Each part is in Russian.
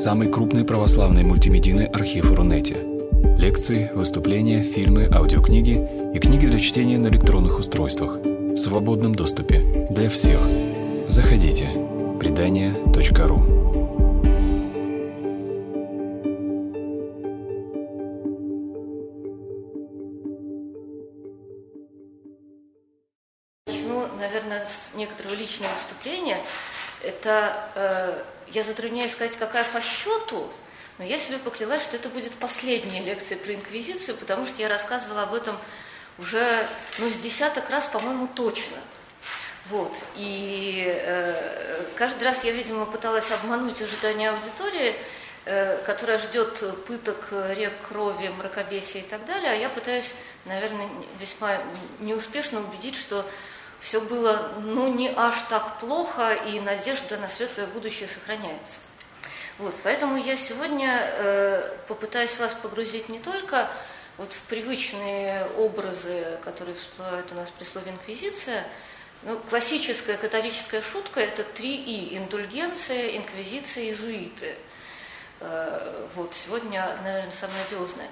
самый крупный православный мультимедийный архив Рунете. Лекции, выступления, фильмы, аудиокниги и книги для чтения на электронных устройствах в свободном доступе для всех. Заходите. Предания.ру наверное, с некоторого личного выступления. Это э, я затрудняюсь сказать, какая по счету, но я себе поклялась, что это будет последняя лекция про инквизицию, потому что я рассказывала об этом уже ну, с десяток раз, по-моему, точно. Вот. И э, каждый раз я, видимо, пыталась обмануть ожидания аудитории, э, которая ждет пыток, рек крови, мракобесия и так далее, а я пытаюсь, наверное, весьма неуспешно убедить, что все было ну не аж так плохо, и надежда на светлое будущее сохраняется. Вот, поэтому я сегодня э, попытаюсь вас погрузить не только вот в привычные образы, которые всплывают у нас при слове инквизиция. Ну, классическая католическая шутка – это три «и» – индульгенция, инквизиция, иезуиты. Э, вот, сегодня, наверное, самое одиозное.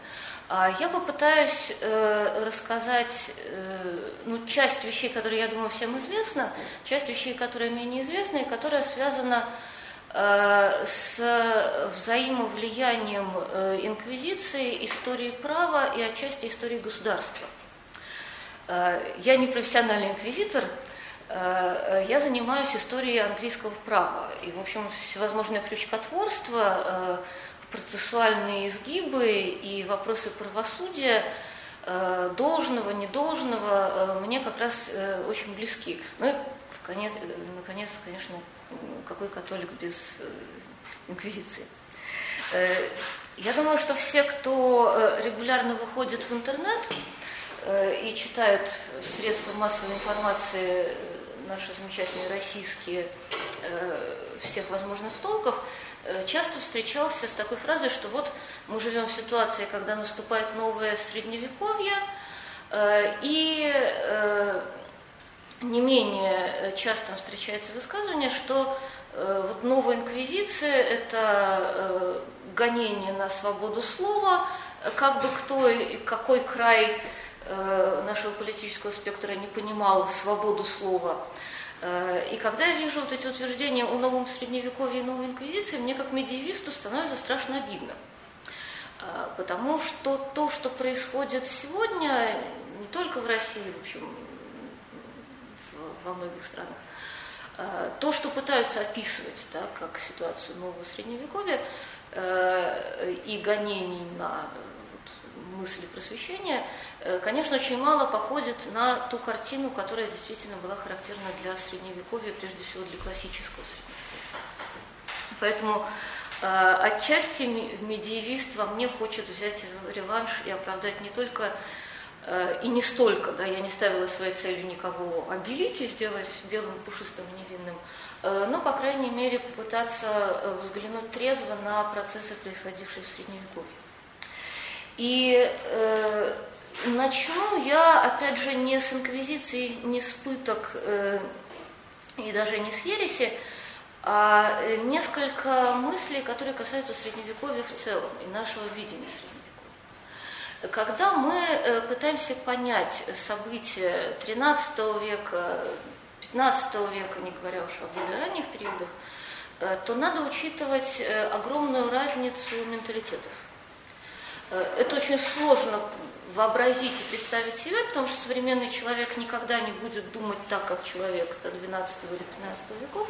А я попытаюсь э, рассказать э, ну, часть вещей, которые, я думаю, всем известна, часть вещей, которые менее известны, и которая связана э, с взаимовлиянием инквизиции, истории права и отчасти истории государства. Я не профессиональный инквизитор, я занимаюсь историей английского права. И, в общем, всевозможное крючкотворство процессуальные изгибы и вопросы правосудия, э, должного, недолжного, э, мне как раз э, очень близки. Ну и, конец, наконец, конечно, какой католик без инквизиции. Я думаю, что все, кто регулярно выходит в интернет и читают средства массовой информации, наши замечательные российские, всех возможных толках, Э, часто встречался с такой фразой, что вот мы живем в ситуации, когда наступает новое средневековье, э, и э, не менее часто встречается высказывание, что вот новая инквизиция – это гонение на свободу слова, как бы кто и какой край нашего политического спектра не понимал свободу слова – Э, и когда я вижу вот эти утверждения о новом средневековье и новой инквизиции, мне как медиевисту становится страшно обидно. Э, потому что то, что происходит сегодня, не только в России, в общем, во многих странах, э, то, что пытаются описывать да, как ситуацию нового средневековья и гонений на мысли просвещения, э, конечно, очень мало походит на ту картину, которая действительно была характерна для Средневековья, прежде всего для классического Средневековья. Поэтому э, отчасти медиевист во мне хочет взять реванш и оправдать не только э, и не столько, да, я не ставила своей целью никого обелить и сделать белым, пушистым, невинным, но, по крайней мере, попытаться взглянуть трезво на процессы, происходившие в Средневековье. И э, начну я, опять же, не с инквизиции, не с пыток э, и даже не с ереси, а несколько мыслей, которые касаются Средневековья в целом и нашего видения Средневековья. Когда мы э, пытаемся понять события XIII века, XV века, не говоря уж о более ранних периодах, э, то надо учитывать э, огромную разницу менталитетов. Э, это очень сложно вообразить и представить себе, потому что современный человек никогда не будет думать так, как человек до 12 или 15 веков.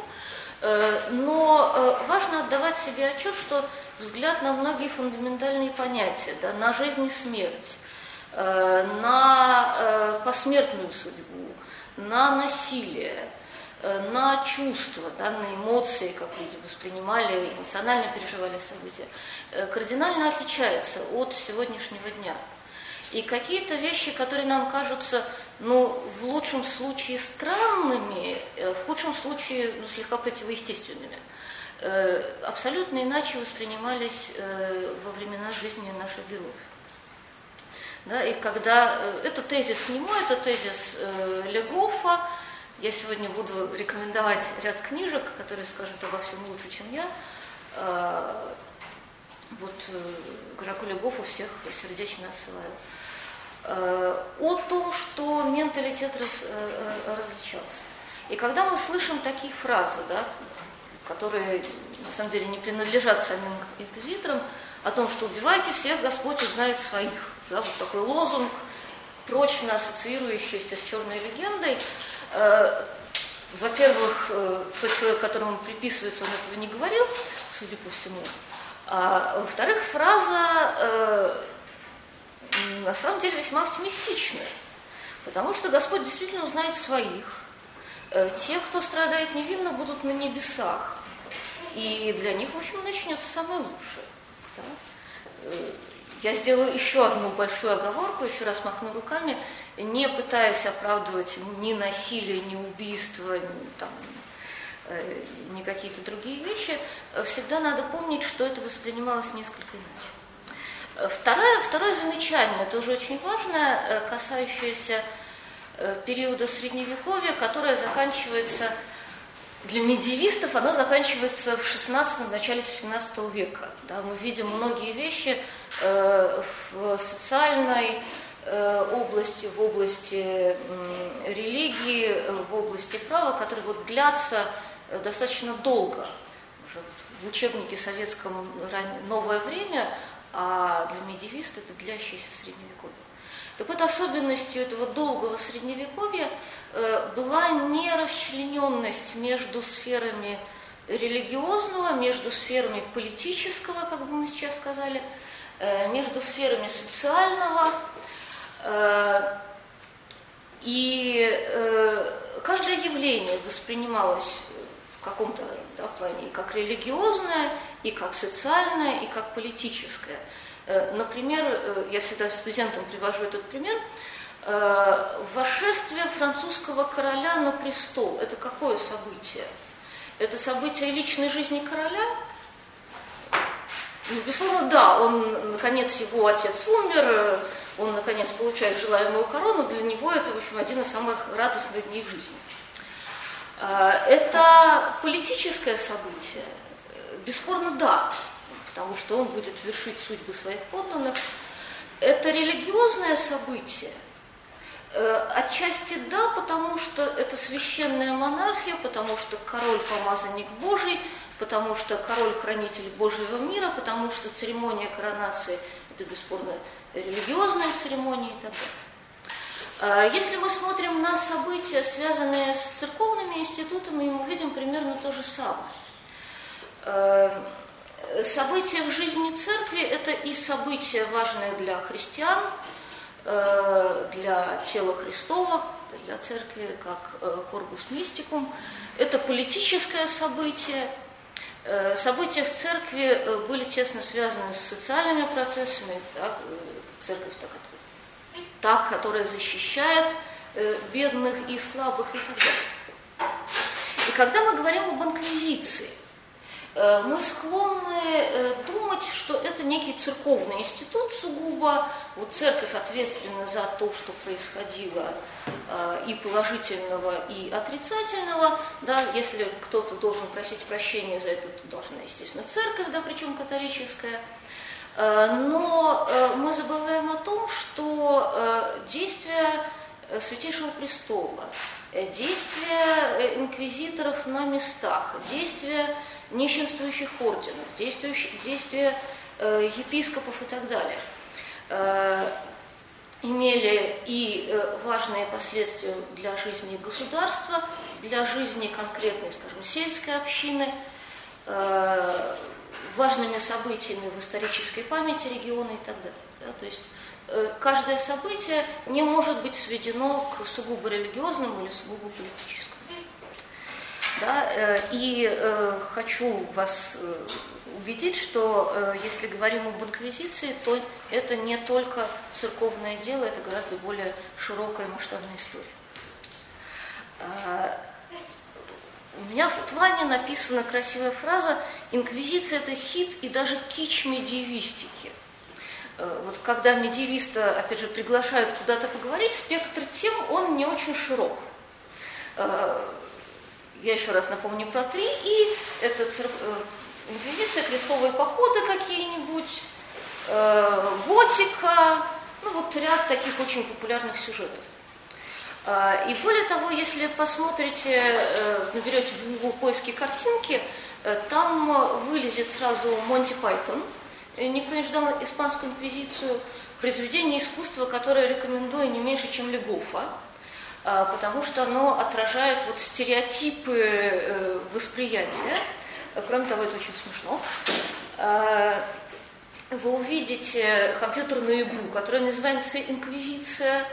Э, но э, важно отдавать себе отчет, что взгляд на многие фундаментальные понятия, да, на жизнь и смерть, на посмертную судьбу, на насилие, на чувства, да, на эмоции, как люди воспринимали, эмоционально переживали события, Э, кардинально отличается от сегодняшнего дня. И какие-то вещи, которые нам кажутся, ну, в лучшем случае странными, э, в худшем случае ну, слегка противоестественными, э, абсолютно иначе воспринимались во времена жизни наших героев. Да, и когда это тезис не мой, это тезис Легофа, я сегодня буду рекомендовать ряд книжек, которые скажут обо всем лучше, чем я, Вот Граку Легов у всех сердечно отсылаю. О том, что менталитет раз, различался. И когда мы слышим такие фразы, да, которые на самом деле не принадлежат самим инквизиторам, о том, что убивайте всех, Господь узнает своих. Да, вот такой лозунг, прочно ассоциирующийся с черной легендой. Э, во-первых, э, тот человек, которому приписывается, он этого не говорил, судя по всему. А во-вторых, фраза э, на самом деле весьма оптимистичная. Потому что Господь действительно узнает своих. Те, кто страдает невинно, будут на небесах. И для них, в общем, начнется самое лучшее. Да? Я сделаю еще одну большую оговорку, еще раз махну руками, не пытаясь оправдывать ни насилие, ни убийство, ни, там, э, ни какие-то другие вещи, всегда надо помнить, что это воспринималось несколько иначе. Второе, второе замечание, тоже очень важное, касающееся периода Средневековья, которое заканчивается для медиевистов оно заканчивается в 16 начале 17 века. Да, мы видим многие вещи э, в социальной э, области, в области э, религии, в области права, которые вот длятся э, достаточно долго. Уже в учебнике советском новое время, а для медиевиста это длящееся средневековье. Так вот, особенностью этого долгого средневековья э, была нерасчлененность между сферами религиозного, между сферами политического, как бы мы сейчас сказали, э, между сферами социального. Э, и каждое явление воспринималось в каком-то да, плане и как религиозное, и как социальное, и как политическое – Э, например, э, я всегда студентам привожу этот пример, э, вошествие французского короля на престол. Это какое событие? Это событие личной жизни короля? Ну, безусловно, да, он, наконец, его отец умер, он, наконец, получает желаемую корону, для него это, в общем, один из самых радостных дней в жизни. Это политическое событие? Бесспорно, да потому что он будет вершить судьбы своих подданных. Это религиозное событие. Э, отчасти да, потому что это священная монархия, потому что король помазанник Божий, потому что король хранитель Божьего мира, потому что церемония коронации это бесспорно религиозная церемония и так далее. Э, если мы смотрим на события, связанные с церковными институтами, мы видим примерно то же самое. Э, события в жизни церкви – это и события, важные для христиан, э, для тела Христова, для церкви, как корпус э, мистикум. Это политическое событие. Э, события в церкви были тесно связаны с социальными процессами. Так, церковь так, та, которая защищает бедных и слабых и так далее. И когда мы говорим об инквизиции, Э, мы склонны э, думать, что это некий церковный институт сугубо. Вот церковь ответственна за то, что происходило э, и положительного, и отрицательного. Да, если кто-то должен просить прощения за это, то должна, естественно, церковь, да, причем католическая. Но мы забываем о том, что действия Святейшего Престола, действия инквизиторов на местах, действия нищенствующих орденов, действия э, епископов и так далее, э, имели и э, важные последствия для жизни государства, для жизни конкретной, скажем, сельской общины, э, важными событиями в исторической памяти региона и так далее. Да, то есть э, каждое событие не может быть сведено к сугубо религиозному или сугубо политическому. Да, э, и э, хочу вас убедить, что если говорим об инквизиции, то это не только церковное дело, это гораздо более широкая масштабная история. У меня в плане написана красивая фраза «Инквизиция – это хит и даже кич медиевистики». Вот когда медиевиста, опять же, приглашают куда-то поговорить, спектр тем, он не очень широк я еще раз напомню про три, и это церк... Э, инквизиция, крестовые походы какие-нибудь, э, готика, ну вот ряд таких очень популярных сюжетов. Э, и более того, если посмотрите, э, наберете в Google поиски картинки, э, там вылезет сразу Монти Пайтон. Никто не ждал испанскую инквизицию. Произведение искусства, которое рекомендую не меньше, чем Легофа, потому что оно отражает вот стереотипы восприятия. Кроме того, это очень смешно вы увидите компьютерную игру, которая называется «Инквизиция».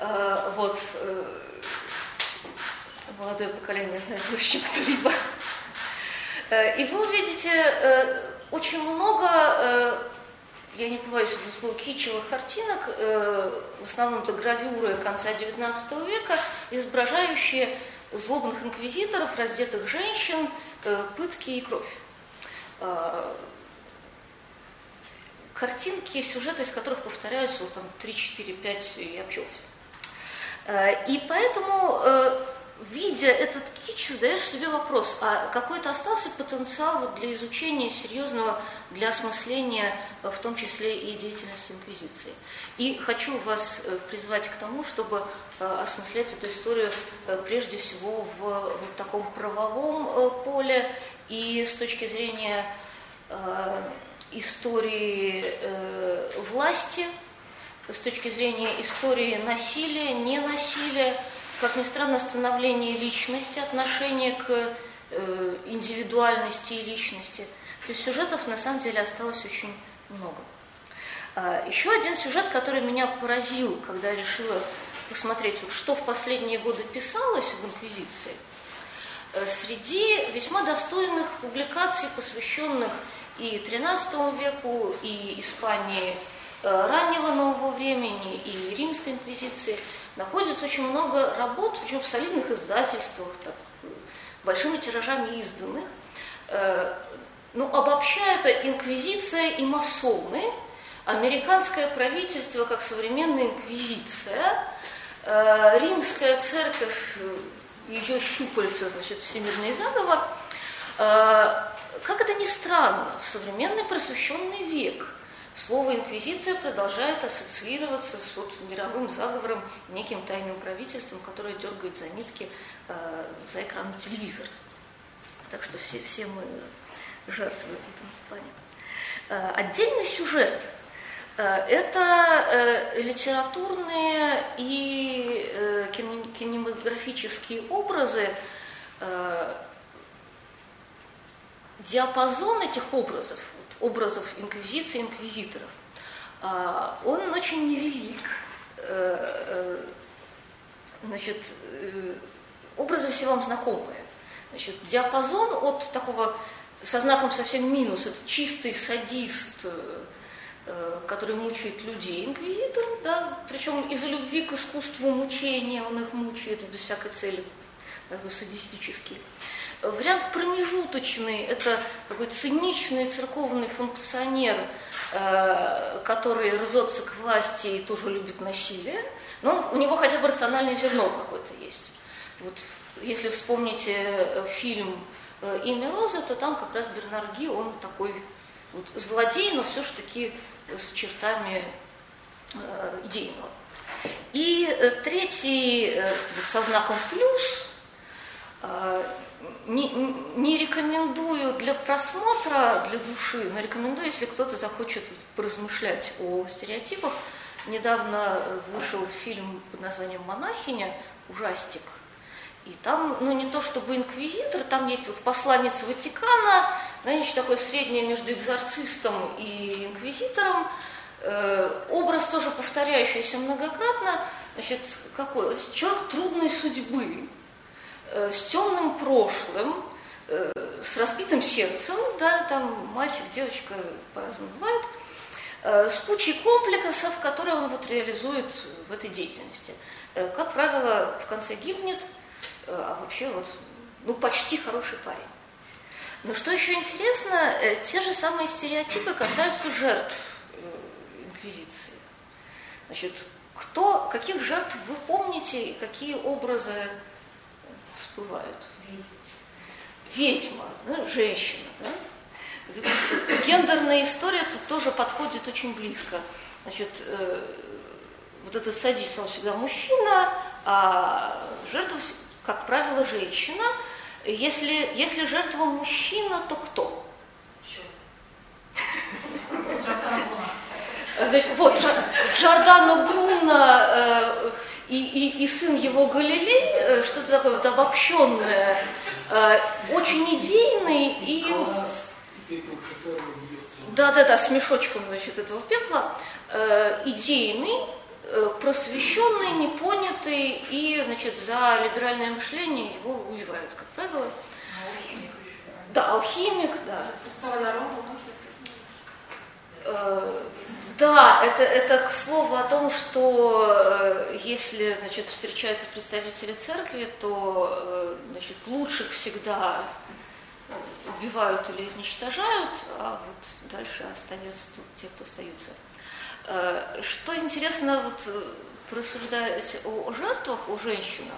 Э, вот, э, молодое поколение знает лучше, чем кто-либо. Э, и вы увидите очень много, я не побоюсь этого слова, кичевых картинок, в основном это гравюры конца XIX века, изображающие злобных инквизиторов, раздетых женщин, пытки и кровь картинки, сюжеты, из которых повторяются вот там 3, 4, 5 и обчелся. Э, и поэтому, э, видя этот кич, задаешь себе вопрос, а какой-то остался потенциал для изучения серьезного, для осмысления, в том числе и деятельности Инквизиции. И хочу вас э, призвать к тому, чтобы осмыслять эту историю прежде всего в вот таком правовом поле и с точки зрения истории э, власти, с точки зрения истории насилия, ненасилия, как ни странно, становления личности, отношения к э, индивидуальности и личности. То есть сюжетов на самом деле осталось очень много. А, еще один сюжет, который меня поразил, когда я решила посмотреть, вот, что в последние годы писалось в Инквизиции, э, среди весьма достойных публикаций, посвященных и XIII веку, и Испании раннего нового времени, и Римской инквизиции, находится очень много работ, причем в солидных издательствах, так, большими тиражами изданных. Э, ну, обобщая это инквизиция и масоны, американское правительство как современная инквизиция, э, римская церковь, ее щупальца, значит, всемирный заговор, как это ни странно, в современный просвещенный век слово «инквизиция» продолжает ассоциироваться с вот мировым заговором, неким тайным правительством, которое дергает за нитки э, за экраном телевизора. Так что все, все мы жертвы в этом плане. Э, отдельный сюжет э, это э, литературные и кинематографические образы диапазон этих образов, образов инквизиции, инквизиторов, а, он очень невелик. Э, э, значит, э, образы все вам знакомые. Значит, диапазон от такого со знаком совсем минус, это чистый садист, который мучает людей, инквизитор, да, причем из-за любви к искусству мучения он их мучает без всякой цели, такой садистический. Вариант промежуточный – это такой циничный церковный функционер, э, который рвется к власти и тоже любит насилие, но у него хотя бы рациональное зерно какое-то есть. Вот, если вспомните э, фильм э, «Имя Розы», то там как раз Бернарги, он такой вот злодей, но все же таки с чертами идейного. И третий со знаком «плюс» не, не рекомендую для просмотра, для души, но рекомендую, если кто-то захочет поразмышлять о стереотипах. Недавно вышел фильм под названием «Монахиня», ужастик. И там, ну не то чтобы инквизитор, там есть вот посланец Ватикана, значит, такое среднее между экзорцистом и инквизитором. Э, образ тоже повторяющийся многократно. Значит, какой? Вот человек трудной судьбы, с темным прошлым, э, с разбитым сердцем, да, там мальчик, девочка по-разному бывает, э, с кучей комплексов, которые он вот реализует в этой деятельности. Как правило, в конце гибнет, а вообще вот, ну, почти хороший парень. Но что еще интересно, те же самые стереотипы касаются жертв инквизиции. Значит, кто, каких жертв вы помните и какие образы всплывают. Ведьма, да, женщина. Да? Гендерная история тут тоже подходит очень близко. Значит, э, вот этот садист, он всегда мужчина, а жертва, как правило, женщина. Если, если жертва мужчина, то кто? Значит, вот, Джордано Бруно э, и, и, и сын его Галилей, э, что-то такое вот обобщенное, э, очень идейный и... Да-да-да, с мешочком, значит, этого пепла, э, идейный, просвещенный, непонятый, и, значит, за либеральное мышление его убивают, как правило. Алхимик Да, алхимик, да. Э, да, это, это к слову о том, что э, если значит, встречаются представители церкви, то э, значит, лучших всегда убивают или изничтожают, а вот дальше остаются те, кто остаются. Что интересно, вот просуждать о жертвах, о женщинах,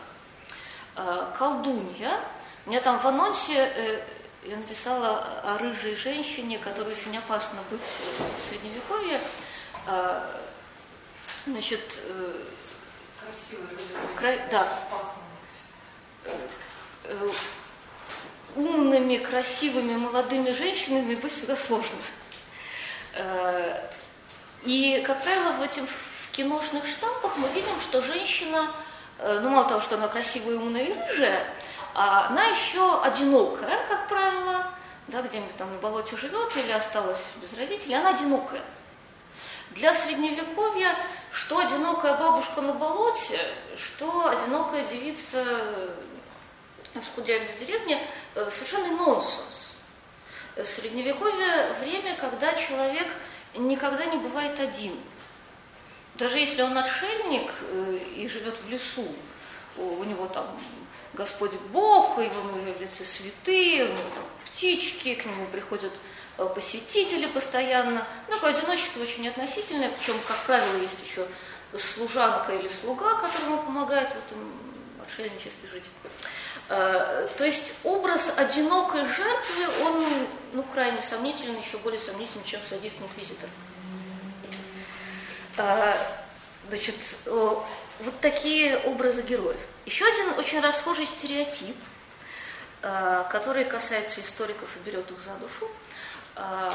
колдунья, у меня там в анонсе я написала о рыжей женщине, которой очень опасно быть в Средневековье. А, значит, э, Красивая, да. Э, умными, красивыми, молодыми женщинами быть всегда сложно. Э, и, как правило, в этих в киношных штампах мы видим, что женщина, ну, мало того, что она красивая, умная и рыжая, а она еще одинокая, как правило, да, где-нибудь там на болоте живет или осталась без родителей, она одинокая. Для средневековья что одинокая бабушка на болоте, что одинокая девица в деревне, э, совершенно нонсенс. Средневековье – время, когда человек никогда не бывает один. Даже если он отшельник э, и живет в лесу, у него там Господь Бог, его являются святые, птички, к нему приходят э, посетители постоянно. Ну, такое одиночество очень относительное, причем, как правило, есть еще служанка или слуга, которому помогает в этом отшельничестве жить. Э, то есть образ одинокой жертвы, он ну, крайне сомнительный, еще более сомнительный, чем садист-инквизитор. Э, значит, вот такие образы героев. Еще один очень расхожий стереотип, э, который касается историков и берет их за душу. Э,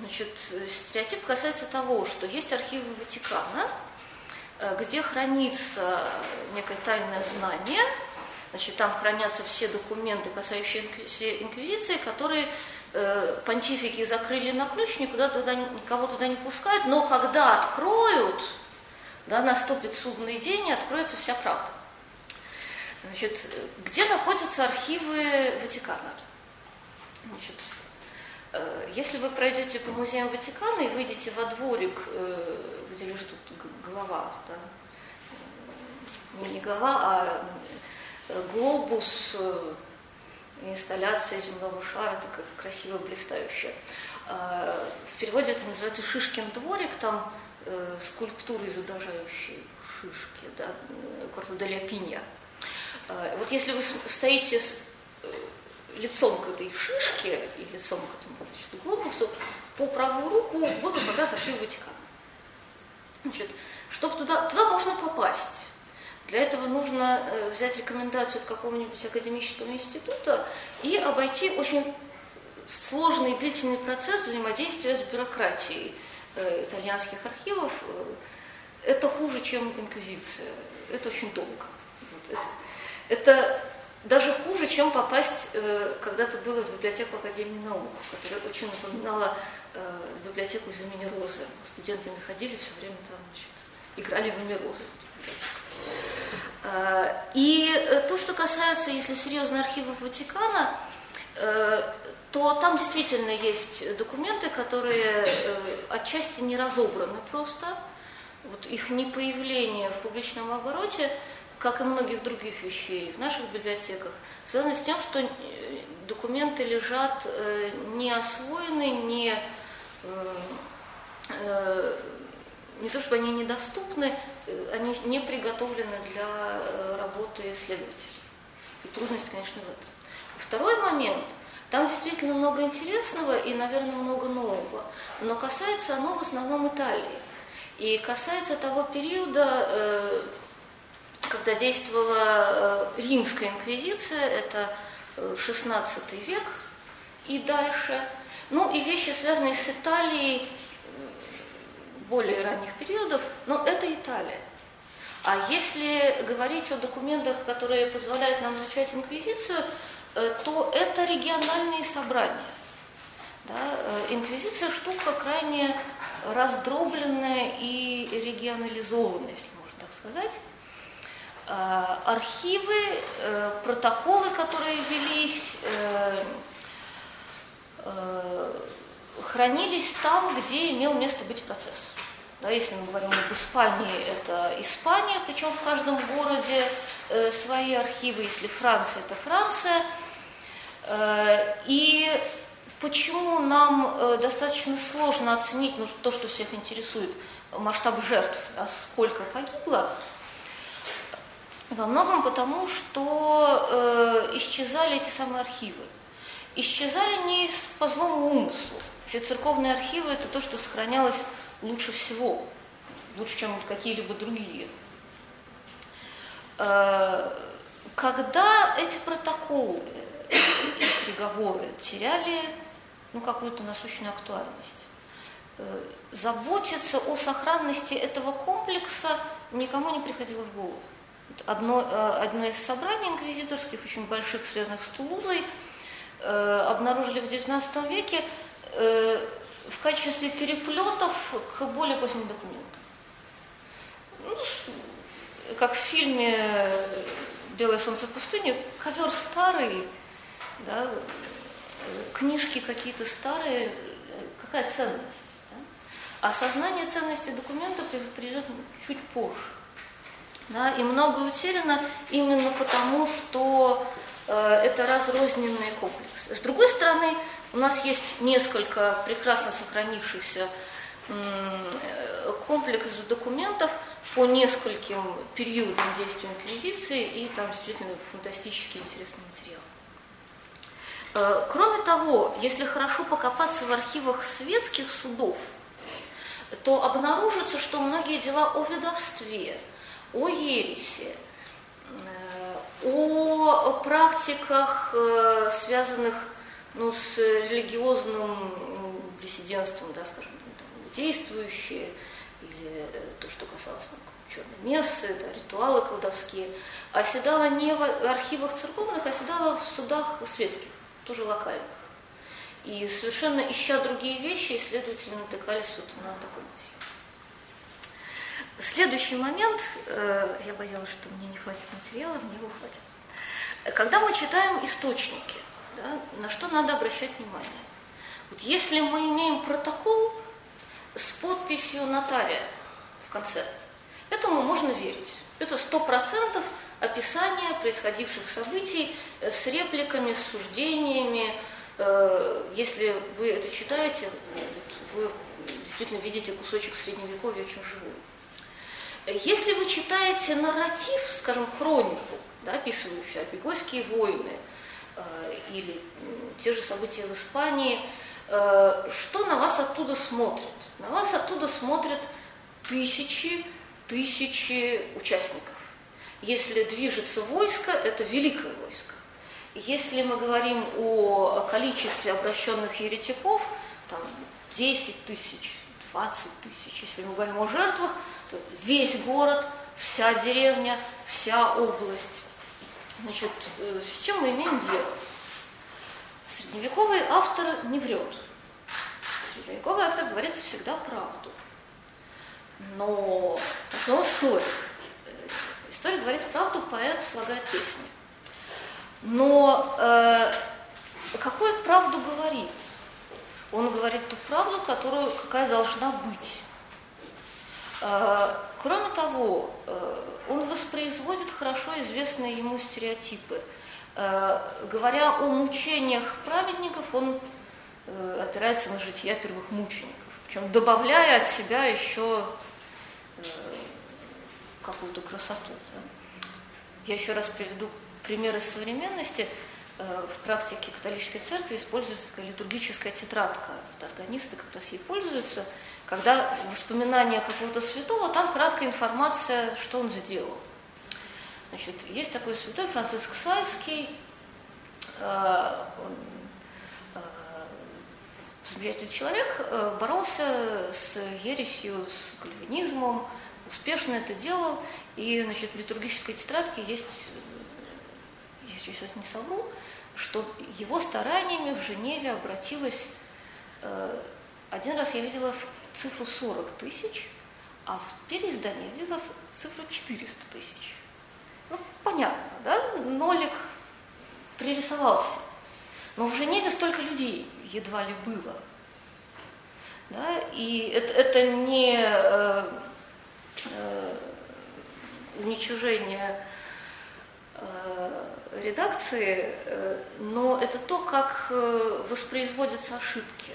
значит, стереотип касается того, что есть архивы Ватикана, э, где хранится некое тайное знание, значит, там хранятся все документы, касающиеся инквизиции, которые понтифики закрыли на ключ, никуда туда, никого туда не пускают, но когда откроют, да, наступит судный день и откроется вся правда. Значит, где находятся архивы Ватикана? Значит, э, если вы пройдете по музеям Ватикана и выйдете во дворик, э, где лежит голова, да, не, не голова, а э, глобус, инсталляция земного шара, такая красиво блистающая. В переводе это называется Шишкин дворик, там скульптуры, изображающие шишки, да, Корто де Пинья. Вот если вы стоите э, лицом к этой шишке и лицом к этому значит, глобусу, по правую руку будут как раз архивы Ватикана. Значит, чтобы туда, туда можно попасть. Для этого нужно э, взять рекомендацию от какого-нибудь академического института и обойти очень сложный длительный процесс взаимодействия с бюрократией э, итальянских архивов. Это хуже, чем инквизиция. Это очень долго. Вот это, это даже хуже, чем попасть, э, когда-то было в библиотеку Академии наук, которая очень напоминала э, библиотеку из имени Розы. Студентами ходили все время там, значит, играли в имя Розы. Э, и то, что касается, если серьезно, архивов Ватикана, то там действительно есть документы, которые отчасти не разобраны просто. Вот их непоявление в публичном обороте как и многих других вещей в наших библиотеках, связано с тем, что э, документы лежат э, не освоены, не, э, не то чтобы они недоступны, они не приготовлены для работы исследователей. И трудность, конечно, в этом. Второй момент. Там действительно много интересного и, наверное, много нового. Но касается оно в основном Италии. И касается того периода, когда действовала э, римская инквизиция, это XVI век и дальше. Ну и вещи, связанные с Италией более ранних периодов, но это Италия. А если говорить о документах, которые позволяют нам начать инквизицию, э, то это региональные собрания. Да? Э, инквизиция штука крайне раздробленная и регионализованная, если можно так сказать. Э, архивы, протоколы, которые велись, хранились там, где имел место быть процесс. Да, если мы говорим об Испании, это Испания, причем в каждом городе э, свои архивы. Если Франция, это Франция. Э, и почему нам э, достаточно сложно оценить ну, то, что всех интересует, масштаб жертв, а сколько погибло, во многом потому, что э, исчезали эти самые архивы. Исчезали не по злому умыслу. Вообще церковные архивы – это то, что сохранялось лучше всего, лучше, чем какие-либо другие. Э, когда эти протоколы и переговоры теряли ну, какую-то насущную актуальность, э, заботиться о сохранности этого комплекса никому не приходило в голову. Одно, э, одно из собраний инквизиторских, очень больших, связанных с Тулузой, обнаружили в XIX веке в качестве переплетов к более поздним документам. Ну, как в фильме «Белое солнце в пустыне», ковер старый, да, книжки какие-то старые, какая ценность? Да? Осознание ценности документа придет чуть позже. Да, и многое утеряно именно потому, что э, это разрозненные комплексы. С другой стороны, у нас есть несколько прекрасно сохранившихся комплексов документов по нескольким периодам действия инквизиции, и там действительно фантастически интересный материал. Э, кроме того, если хорошо покопаться в архивах светских судов, то обнаружится, что многие дела о ведовстве, о ереси, э, о практиках, э, связанных ну, с религиозным диссидентством, да, скажем, там, действующие, или э, то, что касалось там, черной мессы, да, ритуалы колдовские, оседала не в архивах церковных, оседала в судах светских, тоже локальных. И совершенно ища другие вещи, исследователи натыкались вот на такой материал. Следующий момент, э, я боялась, что мне не хватит материала, мне его хватит. Когда мы читаем источники, да, на что надо обращать внимание. Вот если мы имеем протокол с подписью нотария в конце, этому можно верить. Это сто процентов описание происходивших событий с репликами, с суждениями. Э, если вы это читаете, вы действительно видите кусочек средневековья очень живой. Если вы читаете нарратив, скажем, хронику, да, описывающую Обегойские войны, Э, или те же события в Испании, э, что на вас оттуда смотрят? На вас оттуда смотрят тысячи, тысячи участников. Если движется войско, это великое войско. Если мы говорим о количестве обращенных еретиков, там 10 тысяч, 20 тысяч, если мы говорим о жертвах, весь город, вся деревня, вся область. Значит, э, с чем мы имеем дело? Средневековый автор не врет. Средневековый автор говорит всегда правду. Но, но историк. Историк говорит правду, поэт слагает песни. Но э, какую правду говорит? Он говорит ту правду, которую, какая должна быть. Э, кроме того, э, он воспроизводит хорошо известные ему стереотипы. Э, говоря о мучениях праведников, он опирается на жития первых мучеников, причем добавляя от себя еще какую-то красоту. Я еще раз приведу примеры современности. в практике католической церкви используется литургическая тетрадка. Вот органисты как раз ей пользуются. Когда воспоминания какого-то святого, там краткая информация, что он сделал. Значит, есть такой святой Франциск Сайский, э, он замечательный человек, боролся с ересью, с кальвинизмом, успешно это делал, и значит, в литургической тетрадке есть, если сейчас не совру, что его стараниями в Женеве обратилось, э, один раз я видела цифру 40 тысяч, а в переиздании видела цифру 400 тысяч. Ну, понятно, да? Нолик пририсовался. Но в Женеве столько людей едва ли было. Да? И это, это не э, э, уничижение э, редакции, э, но это то, как э, воспроизводятся ошибки.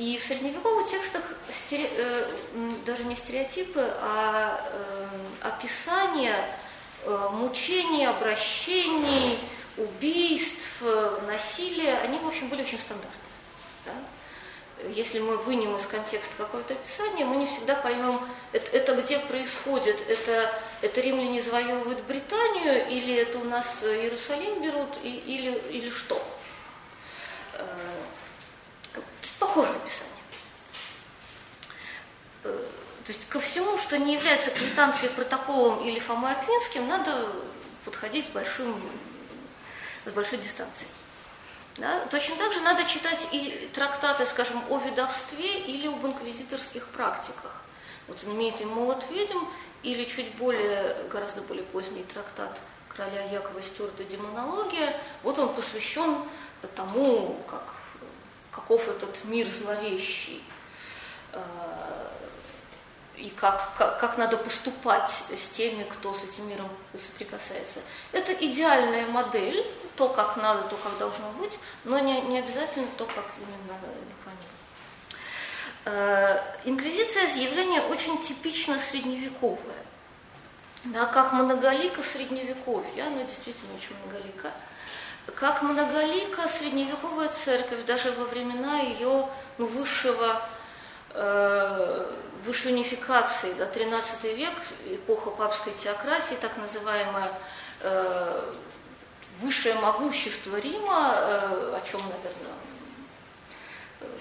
И в средневековых текстах даже не стереотипы, а описания мучений, обращений, убийств, насилия, они, в общем, были очень стандартны. Да? если мы вынем из контекста какое-то описание, мы не всегда поймем, это, это где происходит, это, это римляне завоевывают Британию, или это у нас Иерусалим берут, и, или, или что. Похожее описание. Э, то есть ко всему, что не является квитанцией, протоколом или Фомой Аквинским, надо подходить с, большим, с большой дистанцией. Да? Точно так же надо читать и трактаты, скажем, о ведовстве или об инквизиторских практиках. Вот знаменитый «Молот ведьм» или чуть более, гораздо более поздний трактат короля Якова Стюарта «Демонология». Вот он посвящен тому, как, каков этот мир зловещий э, и как, как, как надо поступать с теми, кто с этим миром соприкасается. Это идеальная модель, то, как надо, то, как должно быть, но не, не обязательно то, как именно необходимо. Э, инквизиция явление очень типично средневековое. Да, как многолика средневековья, она действительно очень многолика, как многолика средневековая церковь, даже во времена ее ну, высшего э, высшей унификации, да, 13 век, эпоха папской теократии, так называемая, э, высшее могущество Рима, э, о чем, наверное,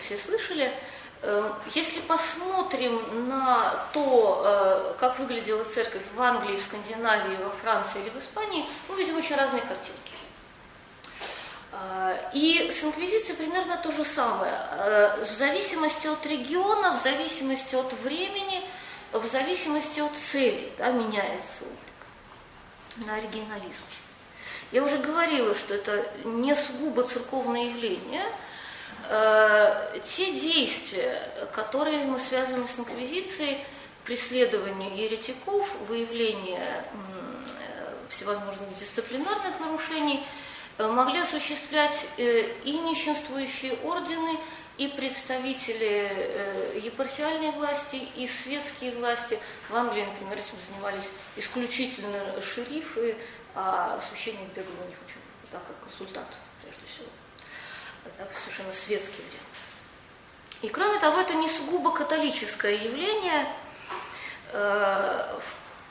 все слышали, э, если посмотрим на то, э, как выглядела церковь в Англии, в Скандинавии, во Франции или в Испании, мы видим очень разные картинки. И с инквизицией примерно то же самое. В зависимости от региона, в зависимости от времени, в зависимости от цели да, меняется облик на оригинализм. Я уже говорила, что это не сугубо церковное явление. Э, те действия, которые мы связываем с инквизицией, преследование еретиков, выявление всевозможных дисциплинарных нарушений, могли осуществлять и нищенствующие ордены, и представители епархиальной власти, и светские власти. В Англии, например, этим занимались исключительно шерифы, а священник бегал у них очень, так как консультант, прежде всего. Это совершенно светский дел. И кроме того, это не сугубо католическое явление. Э,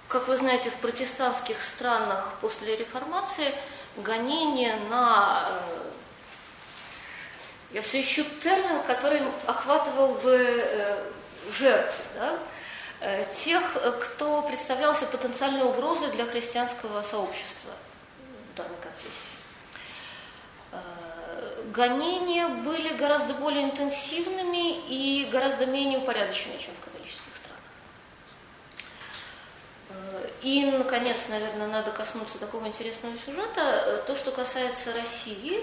как вы знаете, в протестантских странах после реформации гонение на... Э, я все ищу термин, который охватывал бы э, жертв. Да? Э, тех, кто представлялся потенциальной угрозой для христианского сообщества в данной конфессии. Гонения были гораздо более интенсивными и гораздо менее упорядоченными, чем в католических странах. И, наконец, наверное, надо коснуться такого интересного сюжета. То, что касается России,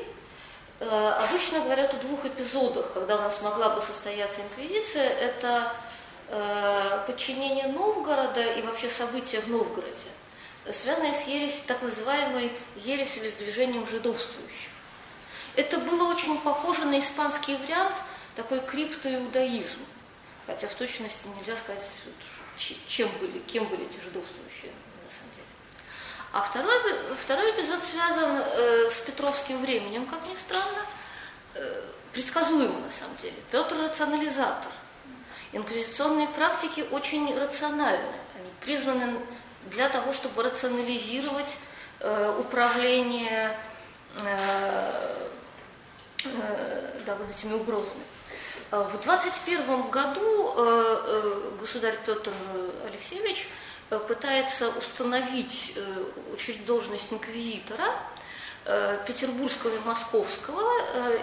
обычно говорят о двух эпизодах, когда у нас могла бы состояться инквизиция. Это Э, подчинение Новгорода и вообще события в Новгороде, связанные с ересью, так называемой ересью или с движением жидовствующих. Это было очень похоже на испанский вариант, такой криптоиудаизм. Хотя в точности нельзя сказать, чем были, кем были эти жидовствующие. А второй, второй эпизод связан э, с Петровским временем, как ни странно, э, предсказуемо на самом деле. Петр рационализатор. Инквизиционные практики очень рациональны. Они призваны для того, чтобы рационализировать э, управление э, э, да, вот этими угрозами. Э, в 21 году э, э, государь Петр Алексеевич пытается установить, учредить должность инквизитора петербургского и московского,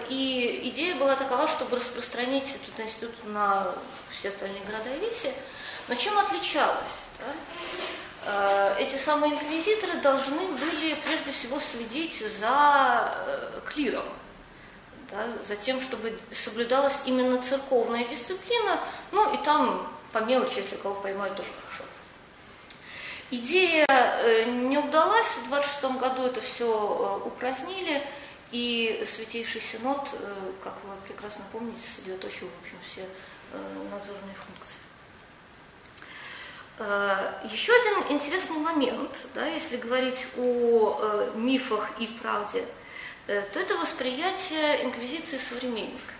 и идея была такова, чтобы распространить этот институт на все остальные города и веси. Но чем отличалось? Да? Эти самые инквизиторы должны были прежде всего следить за клиром, да, за тем, чтобы соблюдалась именно церковная дисциплина, ну и там по мелочи, если кого поймают, тоже. Идея э, не удалась, в 26 году это все э, упразднили, и Святейший Синод, э, как вы прекрасно помните, сосредоточил, в общем, все надзорные функции. Еще один интересный момент, да, если говорить о мифах и правде – то это восприятие инквизиции современника.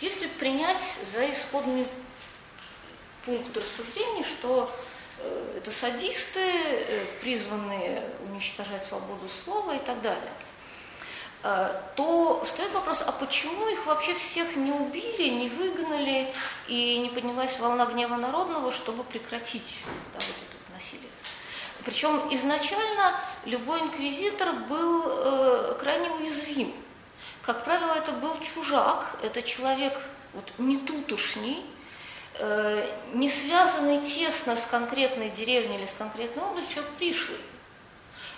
Если принять за исходный пункт рассуждений, что это садисты, э, призванные уничтожать свободу слова и так далее, то встает вопрос, а почему их вообще всех не убили, не выгнали и не поднялась волна гнева народного, чтобы прекратить да, вот это насилие? Причем изначально любой инквизитор был э, крайне уязвим. Как правило, это был чужак, это человек вот, не тутушний, э, не связанный тесно с конкретной деревней или с конкретной областью, человек пришлый.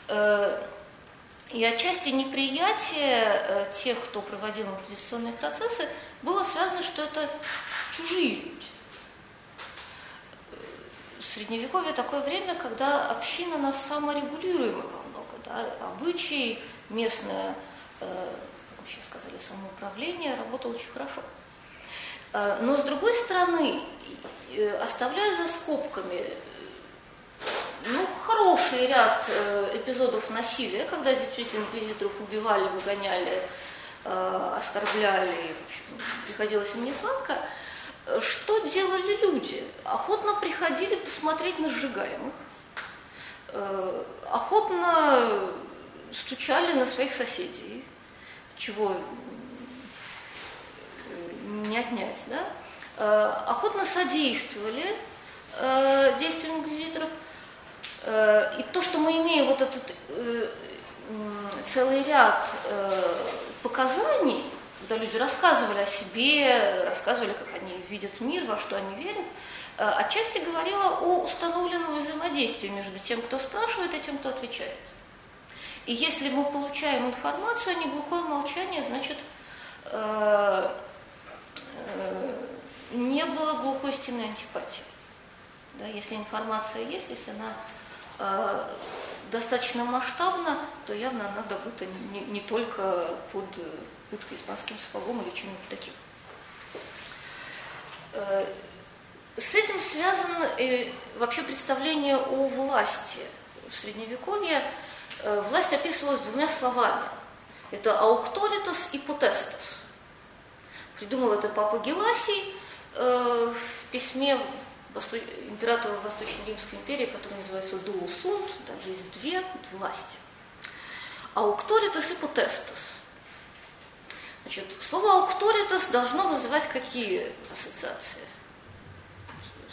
Э, и отчасти неприятие э, тех, кто проводил инквизиционные процессы, было связано, что это чужие люди средневековье такое время, когда община нас саморегулируема во много. Да? Обычаи, местное, э, вообще сказали, самоуправление работало очень хорошо. Э, но с другой стороны, э, оставляя за скобками. Ну, хороший ряд э, эпизодов насилия, когда действительно инквизиторов убивали, выгоняли, э, оскорбляли, в общем, приходилось им несладко, сладко, что делали люди? Охотно приходили посмотреть на сжигаемых, охотно стучали на своих соседей, чего не отнять, да? Э, охотно содействовали э, действиям инквизиторов. И то, что мы имеем вот этот целый ряд показаний, когда люди рассказывали о себе, рассказывали, как они видят мир, во что они верят, э, отчасти говорила о установленном взаимодействии между тем, кто спрашивает, и тем, кто отвечает. И если мы получаем информацию, а не глухое молчание, значит, э, э, не было глухой стены антипатии. Да, если информация есть, если она достаточно масштабна, то явно она добыта не, не только под пыткой испанским сапогом или чем-нибудь таким. Э, с этим связано вообще представление о власти. В Средневековье э, власть описывалась двумя словами. Это аукторитас и потестас. Придумал это папа Геласий э, в письме императору Восточной Римской империи, который называется Дуо Сунт, да, есть две власти. Аукторитас и потестас. Значит, слово «аукторитас» должно вызывать какие ассоциации?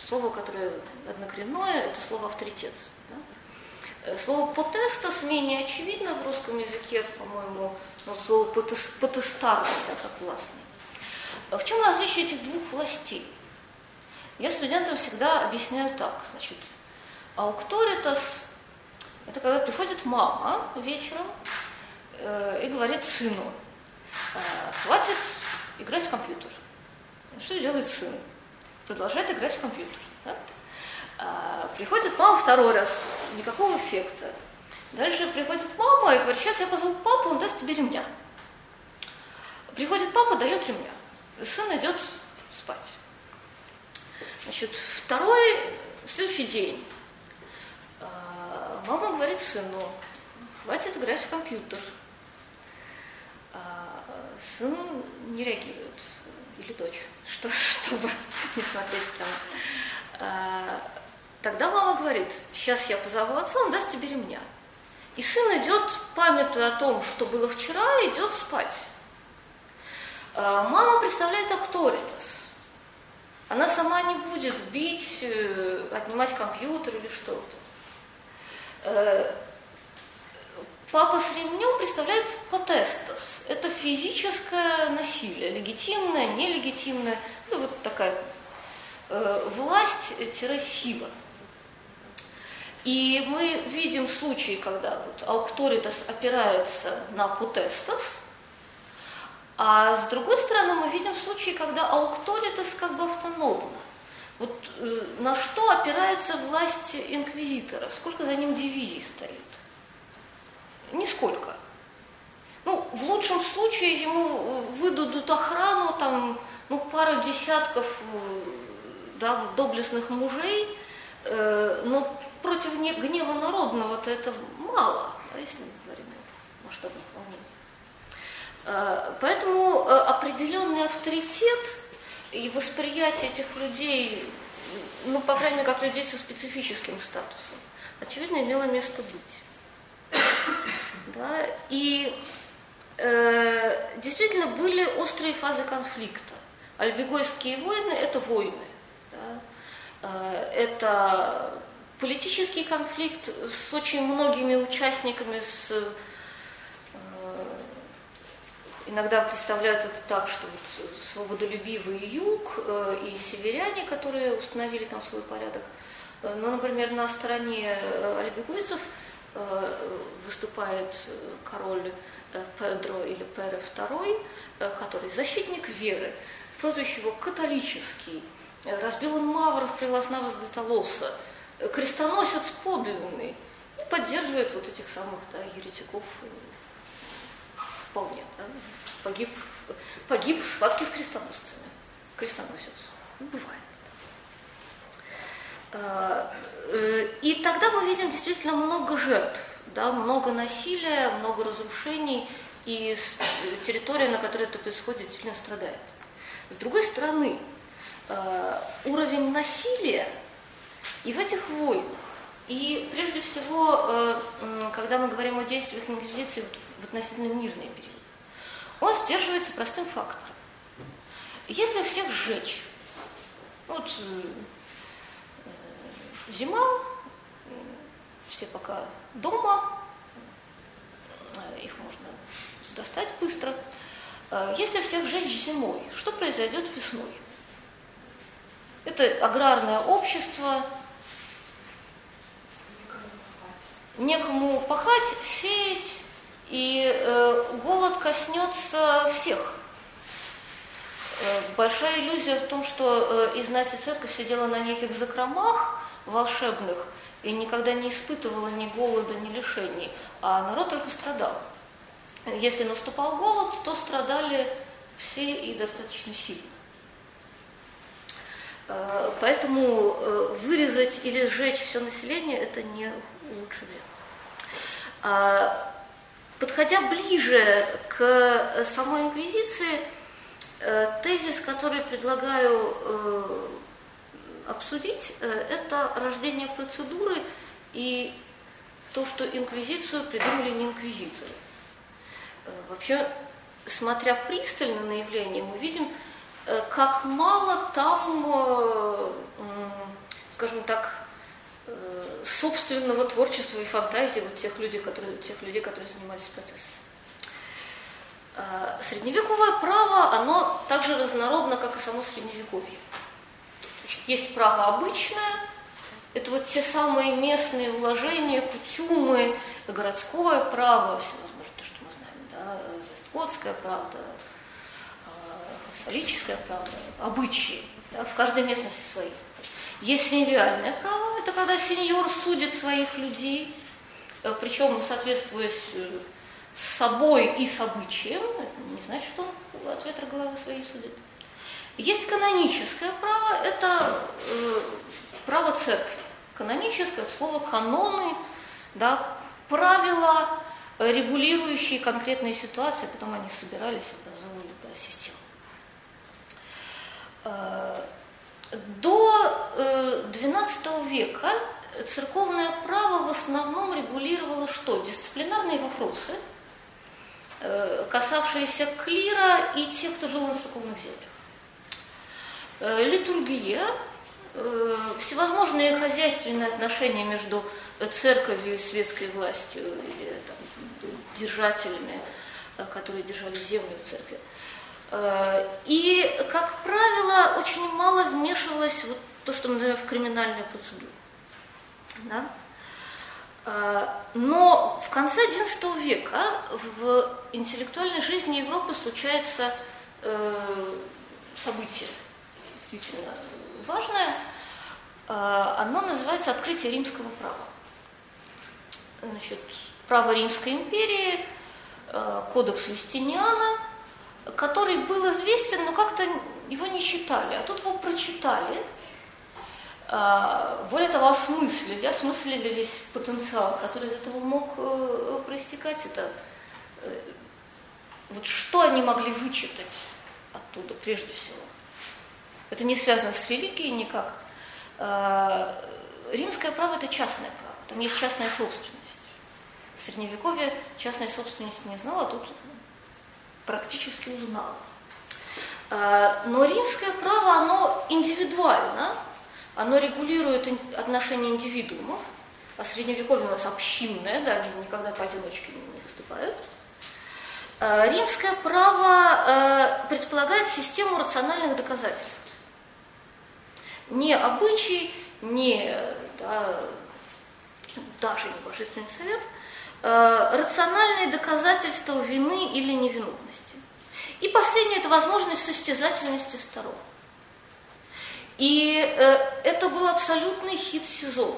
Слово, которое однокоренное, это слово «авторитет». Да? Э, слово «потестас» менее очевидно в русском языке, по-моему, но слово «потестар», да, как властный. А в чем различие этих двух властей? Я студентам всегда объясняю так. Значит, аукторитас – это когда приходит мама вечером э, и говорит сыну – а, хватит играть в компьютер. Что делает сын? Продолжает играть в компьютер. Да? А, приходит мама второй раз, никакого эффекта. Дальше приходит мама и говорит, сейчас я позову папу, он даст тебе ремня. Приходит папа, дает ремня. Сын идет спать. Значит, второй, следующий день. А, мама говорит сыну, хватит играть в компьютер. А сын не реагирует, или дочь, что, чтобы не смотреть прямо. А, тогда мама говорит, сейчас я позову отца, он даст тебе ремня. И сын идет, памятуя о том, что было вчера, идет спать. А, мама представляет акторитас. Она сама не будет бить, э, отнимать компьютер или что-то. Э, папа с ремнем представляет потестос. Это физическое насилие, легитимное, нелегитимное. Это вот такая э, власть-сила. И мы видим случаи, когда вот аукторитас опирается на потестос, а с другой стороны мы видим случаи, когда аукторитас как бы автономно. Вот э, на что опирается власть инквизитора? Сколько за ним дивизий стоит? Нисколько. Ну, в лучшем случае ему э, выдадут охрану, там, ну, пару десятков э, да, доблестных мужей, э, но против гнева народного-то это мало, а если мы говорим о масштабных волнениях. Э, поэтому э, определенный авторитет и восприятие этих людей, ну, по крайней мере, как людей со специфическим статусом, очевидно, имело место быть. Да? И э, действительно были острые фазы конфликта. Альбегойские войны – это войны. Да? Э, это политический конфликт с очень многими участниками, с иногда представляют это так, что вот свободолюбивый юг э, и северяне, которые установили там свой порядок. Э, но, например, на стороне э, альбегойцев выступает король Педро или Пере II, который защитник веры, прозвище его католический, разбил он мавров Приласнавас Деталоса, крестоносец подлинный, и поддерживает вот этих самых да, еретиков вполне. Да? Погиб, погиб в схватке с крестоносцами. Крестоносец. Ну, бывает. А, э, и тогда мы видим действительно много жертв, да, много насилия, много разрушений, и территория, на которой это происходит, сильно страдает. С другой стороны, а, уровень насилия и в этих войнах, и прежде всего, э, когда мы говорим о действиях инквизиции в относительно мирный период, он сдерживается простым фактором. Если всех сжечь, вот э, зима, все пока дома, э, их можно достать быстро. Э, если всех сжечь зимой, что произойдет весной? Это аграрное общество, некому пахать, сеять, и э, голод коснется всех. Э, большая иллюзия в том, что э, Изнати церковь сидела на неких закромах волшебных и никогда не испытывала ни голода, ни лишений, а народ только страдал. Если наступал голод, то страдали все и достаточно сильно. Э, поэтому э, вырезать или сжечь все население – это не лучший вариант. Подходя ближе к самой инквизиции, э, тезис, который предлагаю э, обсудить, э, это рождение процедуры и то, что инквизицию придумали не инквизиторы. Вообще, смотря пристально на явление, мы видим, как мало там, скажем так, собственного творчества и фантазии вот тех людей, которые, тех людей, которые занимались процессом. А, средневековое право, оно так же разнородно, как и само средневековье. Есть право обычное, это вот те самые местные вложения, кутюмы, городское право, всевозможное, то, что мы знаем, да, вестготская правда, католическая правда, обычаи, да, в каждой местности свои. Есть сеньориальное право, это когда сеньор судит своих людей, э, причем соответствуя э, с собой и с обычаем, это не значит, что он от ветра головы своей судит. Есть каноническое право, это э, право церкви. Каноническое, от слова каноны, да, правила, регулирующие конкретные ситуации, потом они собирались и образовывали да, систему. До XII века церковное право в основном регулировало что? Дисциплинарные вопросы, э, касавшиеся клира и тех, кто жил на церковных землях. Э, литургия, э, всевозможные хозяйственные отношения между церковью и светской властью, или там, держателями, которые держали землю в церкви. И, как правило, очень мало вмешивалось вот то, что мы называем в криминальную процедуру. Да? А, но в конце XI века в интеллектуальной жизни Европы случается э, событие действительно важное. Оно называется «Открытие римского права». Значит, право Римской империи, э, кодекс Юстиниана, который был известен, но как-то его не читали. А тут его прочитали – а, более того, осмыслили, осмыслили весь потенциал, который из этого мог э, проистекать. Это э, вот что они могли вычитать оттуда прежде всего. Это не связано с религией никак. А, римское право – это частное право, там есть частная собственность. В Средневековье частной собственности не знала, а тут практически узнала. А, но римское право, оно индивидуально – оно регулирует отношения индивидуумов, а средневековье у нас общинное, да, они никогда поодиночке не выступают. А, римское право э, предполагает систему рациональных доказательств. Не обычай, не да, даже не божественный совет, э, рациональные доказательства вины или невиновности. И последнее – это возможность состязательности сторон. И э, это был абсолютный хит сезона.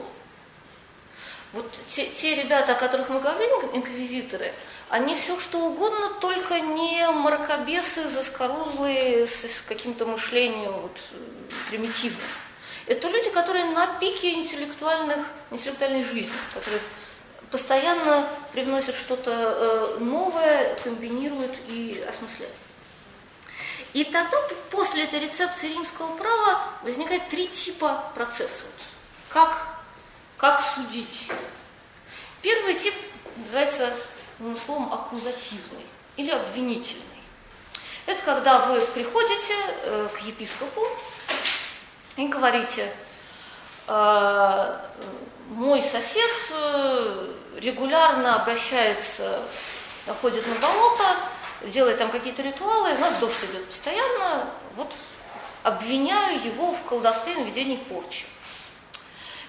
Вот те, те ребята, о которых мы говорим, инквизиторы, они все что угодно, только не мракобесы, заскорузлые, с, с каким-то мышлением вот, примитивным. Это люди, которые на пике интеллектуальных, интеллектуальной жизни, которые постоянно привносят что-то э, новое, комбинируют и осмысляют. И тогда после этой рецепции римского права возникает три типа процессов. Как, как судить? Первый тип называется ну, словом аккузативный или обвинительный. Это когда вы приходите э, к епископу и говорите, э, мой сосед э, регулярно обращается, ходит на болото, делает там какие-то ритуалы, у нас дождь идет постоянно, вот обвиняю его в колдовстве и наведении порчи.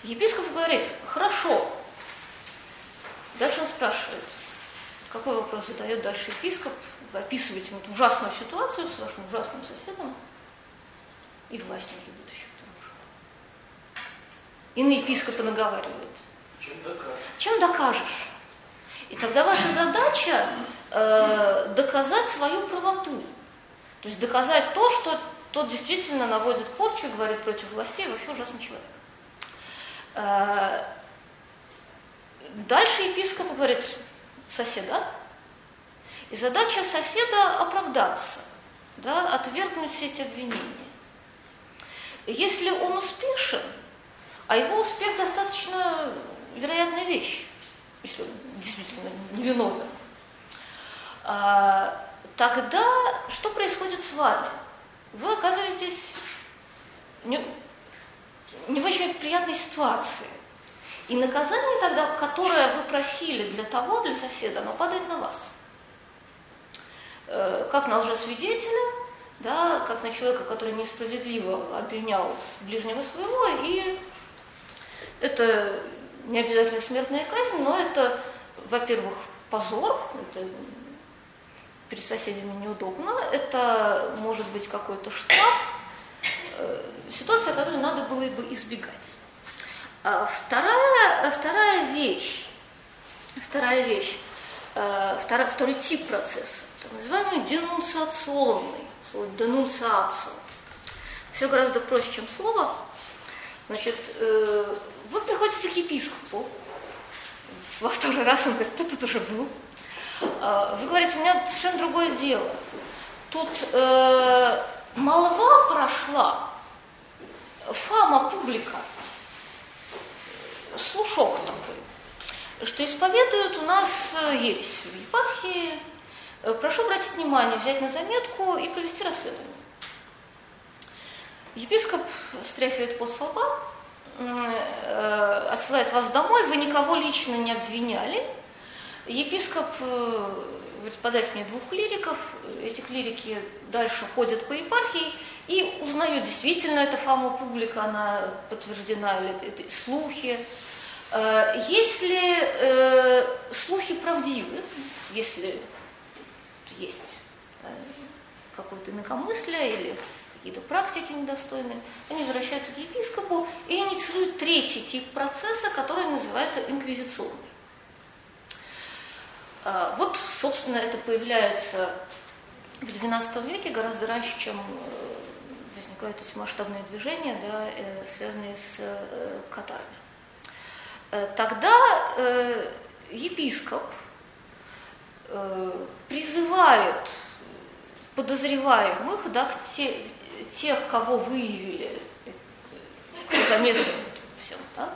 Епископ говорит, хорошо. Дальше он спрашивает, какой вопрос задает дальше епископ, вы описываете вот ужасную ситуацию с вашим ужасным соседом и власть любит еще к тому же. И на епископа наговаривает. Чем докажешь? Чем докажешь? И тогда ваша задача э, доказать свою правоту. То есть доказать то, что тот действительно наводит порчу и говорит против властей, вообще ужасный человек. Э, дальше епископ говорит соседа, и задача соседа оправдаться, да, отвергнуть все эти обвинения. Если он успешен, а его успех достаточно вероятная вещь, если он действительно невиновен, а, тогда что происходит с вами? Вы оказываетесь не, не в очень приятной ситуации. И наказание тогда, которое вы просили для того, для соседа, оно падает на вас. Э, как на лжесвидетеля, да, как на человека, который несправедливо обвинял ближнего своего, и это не обязательно смертная казнь, но это, во-первых, позор, это перед соседями неудобно, это может быть какой-то штраф, э, ситуация, которую надо было бы избегать. А вторая, вторая вещь, вторая вещь, э, второй, второй тип процесса, так называемый денунциационный, слово денунциацию. Все гораздо проще, чем слово. Значит, э, вы приходите к епископу Во второй раз он говорит, ты тут уже был. А, вы говорите, у меня совершенно другое дело. Тут э, молва прошла, фама публика, слушок такой, что исповедуют у нас э, ересь в епархии. Э, прошу обратить внимание, взять на заметку и провести расследование. Епископ стряхивает под солба, отсылает вас домой, вы никого лично не обвиняли. Епископ говорит, подать мне двух клириков, эти клирики дальше ходят по епархии и узнают, действительно это фама публика, она подтверждена, или это, слухи. Э, если э, слухи правдивы, если есть какое-то инакомыслие или какие-то практики недостойные, они возвращаются к епископу и инициируют третий тип процесса, который называется инквизиционный. Э, вот, собственно, это появляется в XII веке гораздо раньше, чем э, возникают эти масштабные движения, да, э, связанные с катарами. Тогда епископ призывает подозреваемых, да, те, тех, кого выявили заметным всем, да,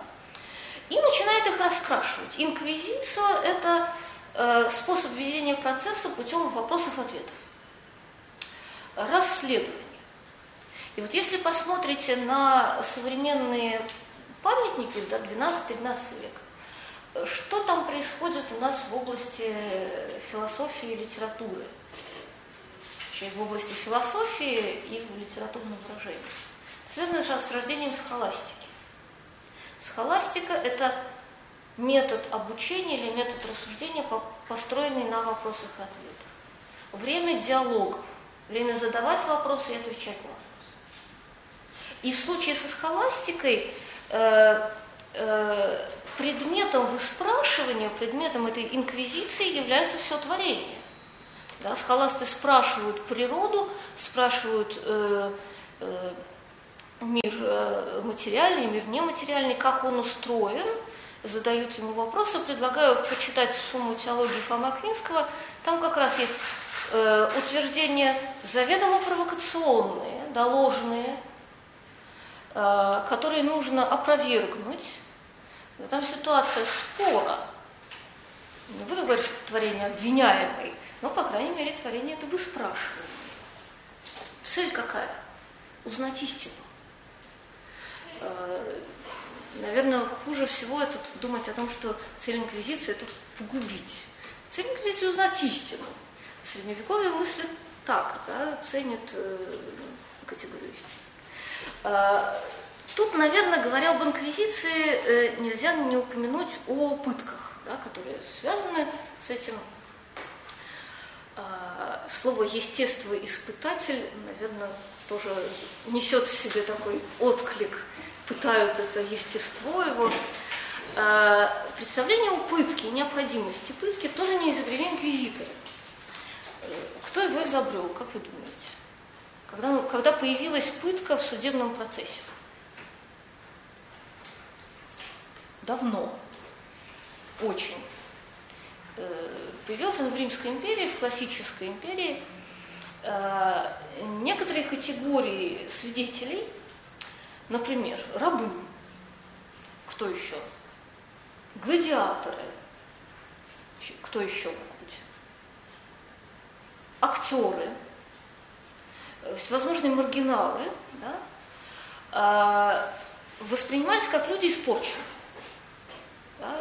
и начинает их раскрашивать. Инквизиция – это Э, способ ведения процесса путем вопросов-ответов. Расследование. И вот если посмотрите на современные памятники да, 12-13 века, что там происходит у нас в области философии и литературы? В области философии и в литературном выражении. Связано с рождением схоластики. Схоластика – это метод обучения или метод рассуждения, построенный на вопросах и ответах. Время диалогов, время задавать вопросы и отвечать на вопросы. И в случае со схоластикой э, э, предметом выспрашивания, предметом этой инквизиции является все творение. Да, схоласты спрашивают природу, спрашивают э, э, мир э, материальный, мир нематериальный, как он устроен – задают ему вопросы, предлагаю почитать сумму теологии Фома Аквинского. Там как раз есть э, утверждения заведомо провокационные, доложные, э, которые нужно опровергнуть. Там ситуация спора. Не буду говорить, что творение обвиняемый, но, по крайней мере, творение это вы спрашиваете. Цель какая? Узнать истину. Э, Наверное, хуже всего это думать о том, что цель инквизиции – это погубить. Цель инквизиции – узнать истину. В средневековье мыслят так, да, ценят э, категорию истины. А, тут, наверное, говоря об инквизиции, э, нельзя не упомянуть о пытках, да, которые связаны с этим. А, слово «естествоиспытатель», наверное, тоже несет в себе такой отклик пытают это естество его. А, представление о пытке необходимости пытки тоже не изобрели инквизиторы. Кто его изобрел, как вы думаете? Когда, когда появилась пытка в судебном процессе? Давно. Очень. Э, появился он в Римской империи, в классической империи. Э, некоторые категории свидетелей – Например, рабы. Кто еще? Гладиаторы. Кто еще быть? Актеры. Всевозможные маргиналы. Да? Воспринимались как люди испорченные. Да?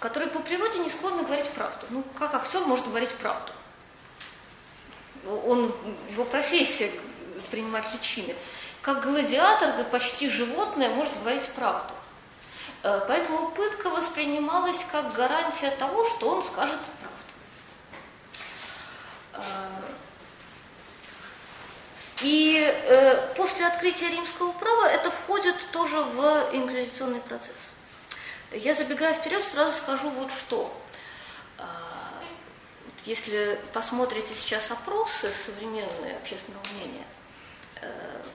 Которые по природе не склонны говорить правду. Ну, как актер может говорить правду? Он, его профессия принимать личины как гладиатор, да почти животное, может говорить правду. Э, поэтому пытка воспринималась как гарантия того, что он скажет правду. Э, и э, после открытия римского права это входит тоже в инквизиционный процесс. Я забегая вперед, сразу скажу вот что. Если посмотрите сейчас опросы современные общественного мнения,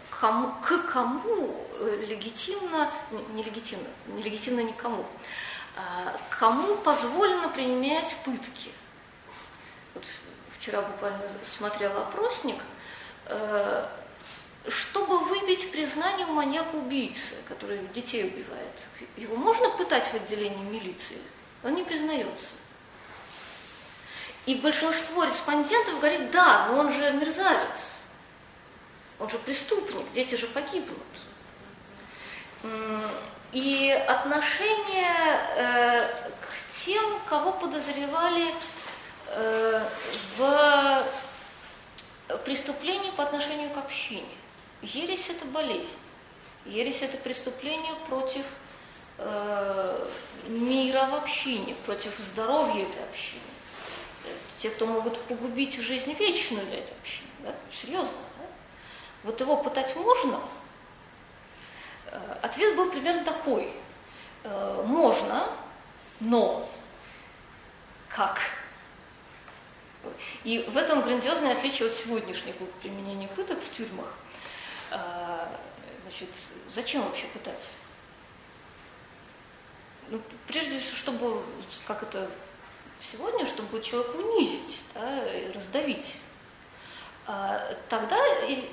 кому, к кому э, легитимно, нелегитимно, нелегитимно никому, А, кому позволено применять пытки? Вот вчера буквально смотрела опросник, э, чтобы выбить признание у маньяка-убийцы, который детей убивает. Его можно пытать в отделении милиции? Он не признается. И большинство респондентов говорит, да, но он же мерзавец, он же преступник, дети же погибнут. И отношение э, к тем, кого подозревали э, в преступлении по отношению к общине. Ересь – это болезнь. Ересь – это преступление против э, мира в общине, против здоровья этой общины. Те, кто могут погубить жизнь вечную для этой общины. Да? Серьезно. Да? Вот его пытать можно? Э, ответ был примерно такой. Э, можно, но как? И в этом грандиозное отличие от сегодняшних применения пыток в тюрьмах. Э, значит, зачем вообще пытать? Ну, прежде всего, чтобы, как это сегодня, чтобы человека унизить, да, раздавить. А тогда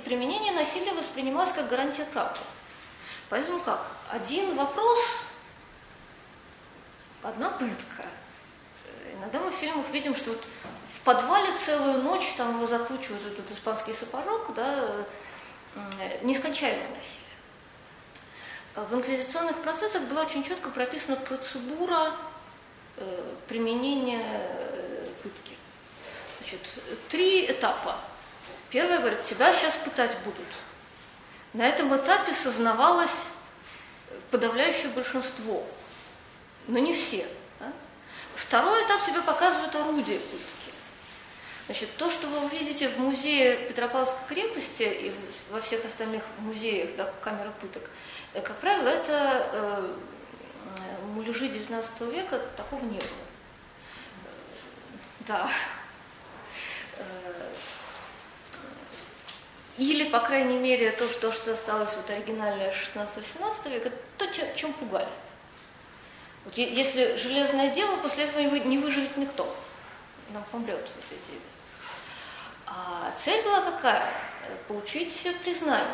применение насилия воспринималось как гарантия права. Поэтому как? Один вопрос, одна пытка. Иногда мы в фильмах видим, что вот в подвале целую ночь там его закручивают этот испанский сапожок, да, нескончаемое насилие. В инквизиционных процессах была очень четко прописана процедура э, применения э, пытки. Значит, три этапа. Первое говорит, тебя сейчас пытать будут. На этом этапе сознавалось подавляющее большинство, но не все. Да? Второй этап тебе показывают орудие пытки. Значит, то, что вы увидите в музее Петропавловской крепости и во всех остальных музеях да, камера пыток, э, как правило, это э, муляжи XIX века, такого не было. Да. Э, или, по крайней мере, то, что, что осталось вот оригинальное 16-17 века, то, чем пугали. Вот если железная дева, после этого не выживет никто. Нам помрет вот эти. А цель была какая? Получить признание.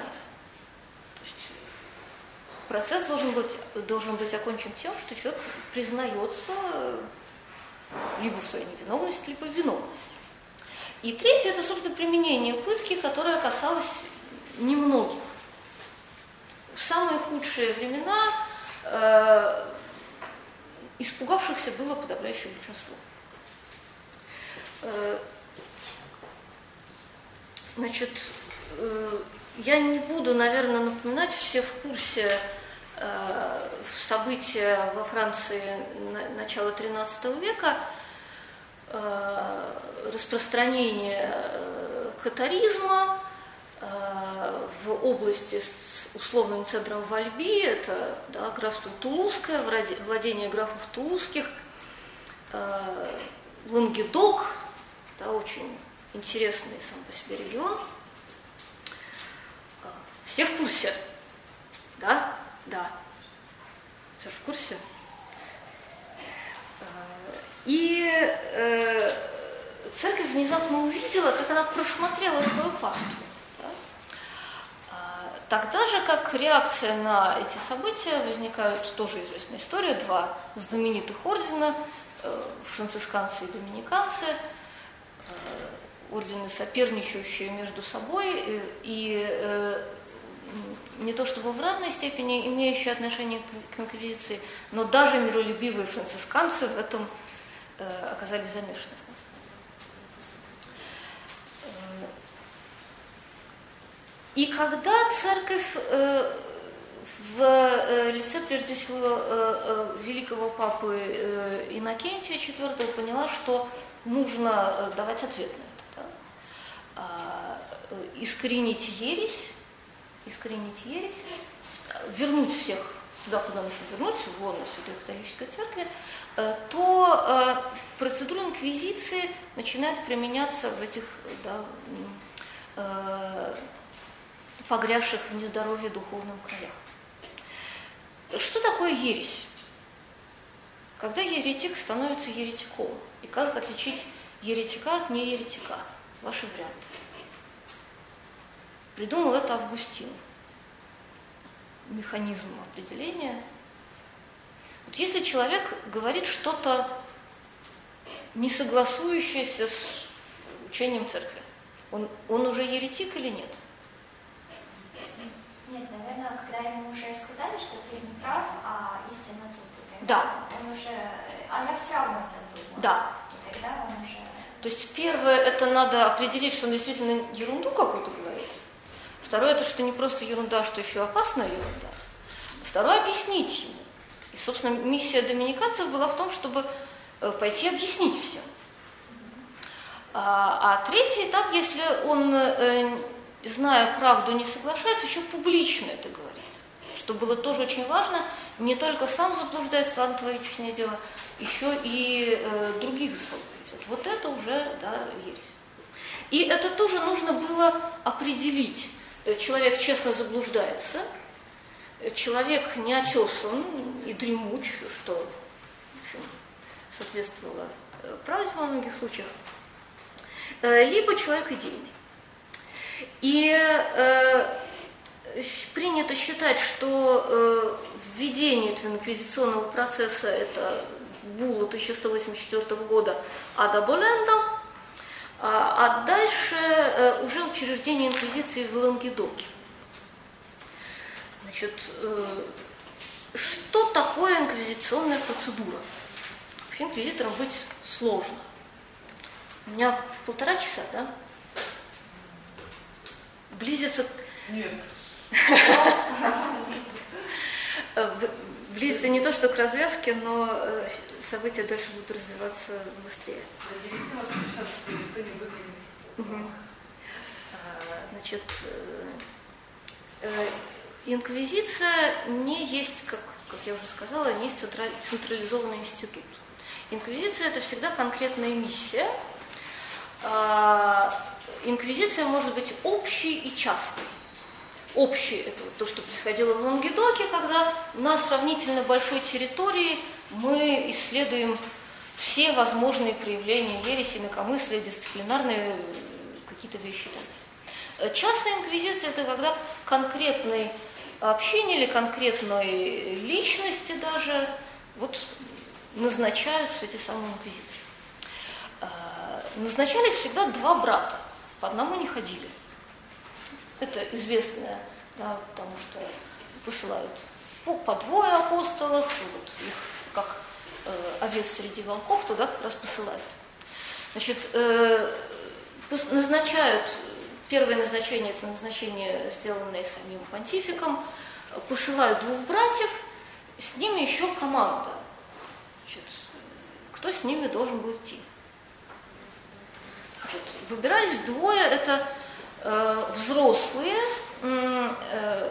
То есть процесс должен быть, должен быть окончен тем, что человек признается либо в своей невиновности, либо в виновности. И третье – это, собственно, применение пытки, которое касалось немногих. В самые худшие времена э, испугавшихся было подавляющее большинство. Значит, э, я не буду, наверное, напоминать, все в курсе э, события во Франции на, начала XIII века – Э, распространение катаризма в области с условным центром в Альби, это да, графство Тулузское, владение графов Тулузских, Лангедок, да, очень интересный сам по себе регион. Все в курсе? Да? Да. Все в курсе? И э, церковь внезапно увидела, как она просмотрела свою паству. Да? А, тогда же, как реакция на эти события, возникают тоже известная история, два знаменитых ордена, э, францисканцы и доминиканцы, э, ордены, соперничающие между собой, и, и э, не то чтобы в равной степени имеющие отношение к инквизиции, но даже миролюбивые францисканцы в этом Э, оказались замешаны. Э, и когда церковь э, в лице, прежде всего, великого папы Иннокентия IV поняла, что нужно давать ответ на искоренить ересь, искоренить ересь, вернуть всех туда, куда нужно вернуться, в лоно Святой Католической Церкви, Э, то э, процедура инквизиции начинает применяться в этих да, э, погрязших в нездоровье духовном краях. Что такое ересь? когда еретик становится еретиком, и как отличить еретика от нееретика? Ваши варианты. Придумал это Августин. Механизм определения. Вот если человек говорит что-то не согласующееся с учением церкви, он, он уже еретик или нет? Нет, наверное, когда ему уже сказали, что ты не прав, а истина тут. Да. Он уже, а я все равно это думаю. Да. И тогда он уже... То есть первое, это надо определить, что он действительно ерунду какую-то говорит. Второе, это что не просто ерунда, а что еще опасная ерунда. Второе, объяснить ему. И, собственно, миссия доминиканцев была в том, чтобы э, пойти объяснить всем. А, а третий этап, если он, э, зная правду, не соглашается, еще публично это говорит. Что было тоже очень важно, не только сам заблуждается, ладно, твое личное дело, еще и э, других заблуждает. Вот это уже, да, ересь. И это тоже нужно было определить. Э, человек честно заблуждается, э, человек не очесан и дремуч, что в общем, соответствовало правде во многих случаях. Э, либо человек идейный. И э, принято считать, что э, введение инквизиционного процесса это Була 1184 года Ада Болендом, а, а дальше э, уже учреждение инквизиции в Лангедоке. Значит, э, что такое инквизиционная процедура? Вообще инквизитором быть сложно. У меня полтора часа, да? Близится... Нет. Близится не то, что к развязке, но э, события дальше будут развиваться быстрее. Значит, э, э, инквизиция не есть, как, как я уже сказала, не есть централизованный институт. Инквизиция это всегда конкретная миссия, а, инквизиция может быть общей и частной. Общей – это то, что происходило в Лангедоке, когда на сравнительно большой территории мы исследуем все возможные проявления ереси, инакомыслия, дисциплинарные какие-то вещи. Частная инквизиция – это когда конкретной общине или конкретной личности даже вот назначаются эти самые инквизиции назначались всегда два брата, по одному не ходили. Это известное, да, потому что посылают по, по двое апостолов, вот их как э, овец среди волков туда как раз посылают. Значит, э, назначают, первое назначение, это назначение, сделанное самим понтификом, посылают двух братьев, с ними еще команда. Значит, кто с ними должен был идти? Выбирались двое, это э, взрослые э,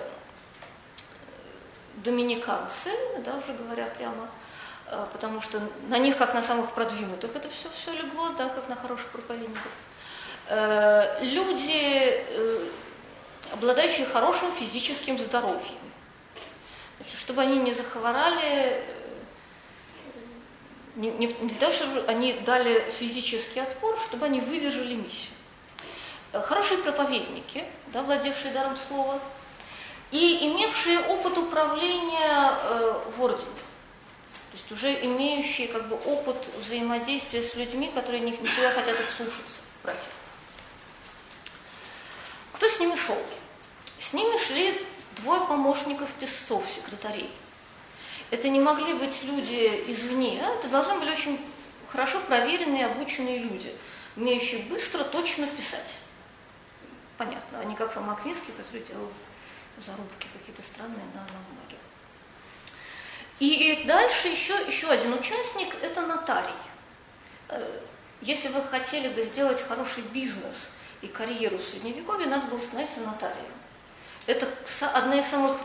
доминиканцы, да, уже говоря прямо, потому что на них, как на самых продвинутых, это все, все легло, да, как на хороших проповедников. Э, люди, э, обладающие хорошим физическим здоровьем. Значит, чтобы они не захворали, не, не, не то, чтобы они дали физический отпор, чтобы они выдержали миссию. Э, хорошие проповедники, да, владевшие даром слова, и имевшие опыт управления э, в ордене. Есть уже имеющие как бы, опыт взаимодействия с людьми, которые не, не всегда хотят их слушаться, братья. Кто с ними шел? С ними шли двое помощников песцов, секретарей – это не могли быть люди извне, а это должны были очень хорошо проверенные, обученные люди, умеющие быстро, точно писать. Понятно, а не как Фома Аквинский, который делал зарубки какие-то странные на, на. И дальше еще, еще один участник – это нотарий. Э, если вы хотели бы сделать хороший бизнес и карьеру в Средневековье, надо было становиться нотарием. Это одна из самых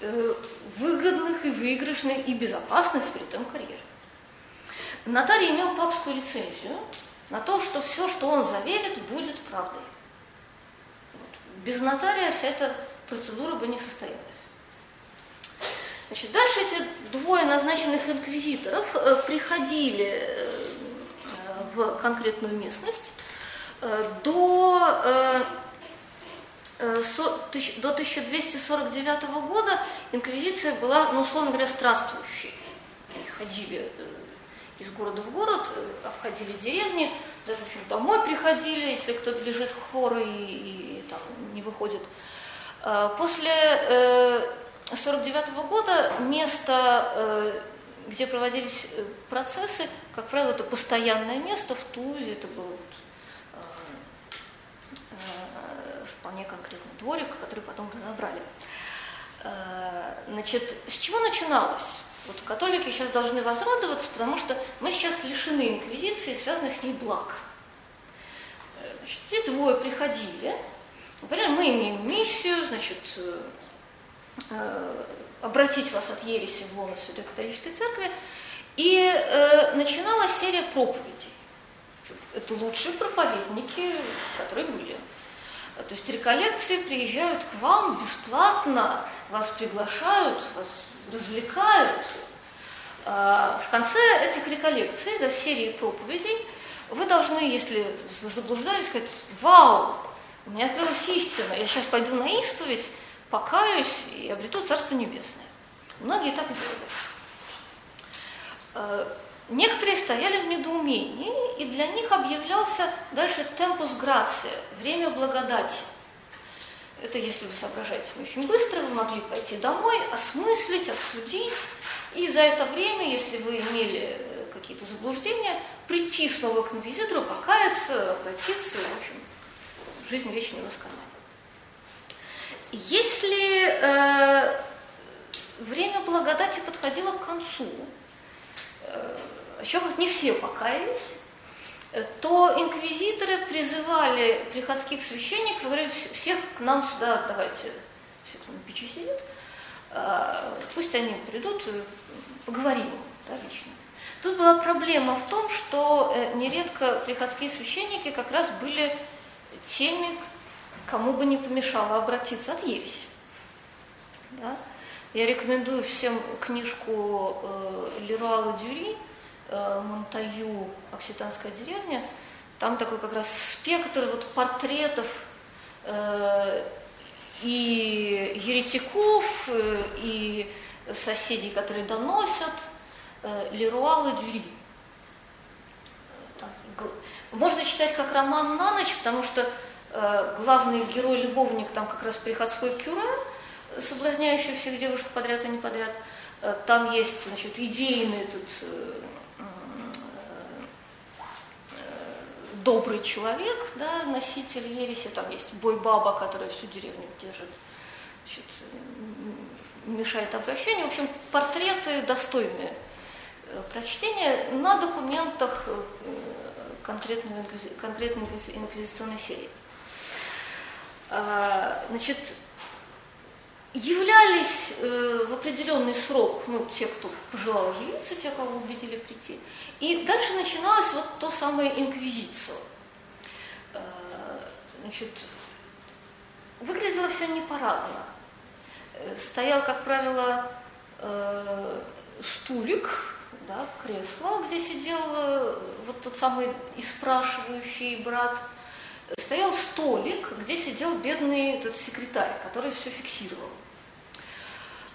Э, выгодных и выигрышных и безопасных при этом карьер. Нотарий имел папскую лицензию на то, что все, что он заверит, будет правдой. Вот. Без нотария вся эта процедура бы не состоялась. Значит, дальше эти двое назначенных инквизиторов э, приходили э, в конкретную местность э, до, до 1249 года инквизиция была, ну, условно говоря, странствующей. Они ходили из города в город, обходили деревни, даже, в общем, домой приходили, если кто-то лежит хворый и, и там не выходит. После 1949 -го года место, э, где проводились э, процессы, как правило, это постоянное место в Тузе, это был э, вполне конкретный дворик, который потом разобрали. Значит, с чего начиналось? Вот католики сейчас должны возрадоваться, потому что мы сейчас лишены инквизиции, связанных с ней благ. Значит, эти двое приходили, например, мы имеем миссию, значит, обратить вас от ереси в лоно Святой Католической Церкви. И э, начиналась серия проповедей. Это лучшие проповедники, которые были. То есть реколлекции приезжают к вам бесплатно, вас приглашают, вас развлекают. А в конце этих реколлекций, да, серии проповедей, вы должны, если вы заблуждались, сказать, вау, у меня открылась истина, я сейчас пойду на исповедь, покаюсь и обрету Царство Небесное. Многие так и делали. Э, некоторые стояли в недоумении, и для них объявлялся дальше темпус грация, время благодати. Это если вы соображаете очень быстро, вы могли пойти домой, осмыслить, обсудить, и за это время, если вы имели э, какие-то заблуждения, прийти снова к инквизитору, покаяться, обратиться, в общем, жизнь вечного восказания. Если э, время благодати подходило к концу, э, еще как не все покаялись, э, то инквизиторы призывали приходских священников, говорили, всех к нам сюда давайте, все, кто на печи сидит, э, пусть они придут, э, поговорим да, лично. Тут была проблема в том, что нередко приходские священники как раз были теми, кому бы не помешало обратиться от ереси. Да? Я рекомендую всем книжку э, Леруала Дюри э, «Монтаю. Окситанская деревня». Там такой как раз спектр вот портретов э, и еретиков, э, и соседей, которые доносят, э, Леруала Дюри. Можно читать как роман на ночь, потому что Э, главный герой-любовник, там как раз приходской кюре, соблазняющий всех девушек подряд и не подряд. Э, там есть, значит, идейный этот э, добрый человек, да, носитель ереси, там есть бой-баба, которая всю деревню держит, значит, мешает обращению. В общем, портреты достойные прочтения на документах конкретной инквизиционной серии. А, значит, являлись э, в определенный срок, ну, те, кто пожелал явиться, те, кого убедили прийти. И дальше начиналась вот то самое инквизиция. А, значит, выглядело все непарадно. Э, стоял, как правило, э, стулик, да, кресло, где сидел вот тот самый испрашивающий брат – стоял столик, где сидел бедный этот секретарь, который все фиксировал.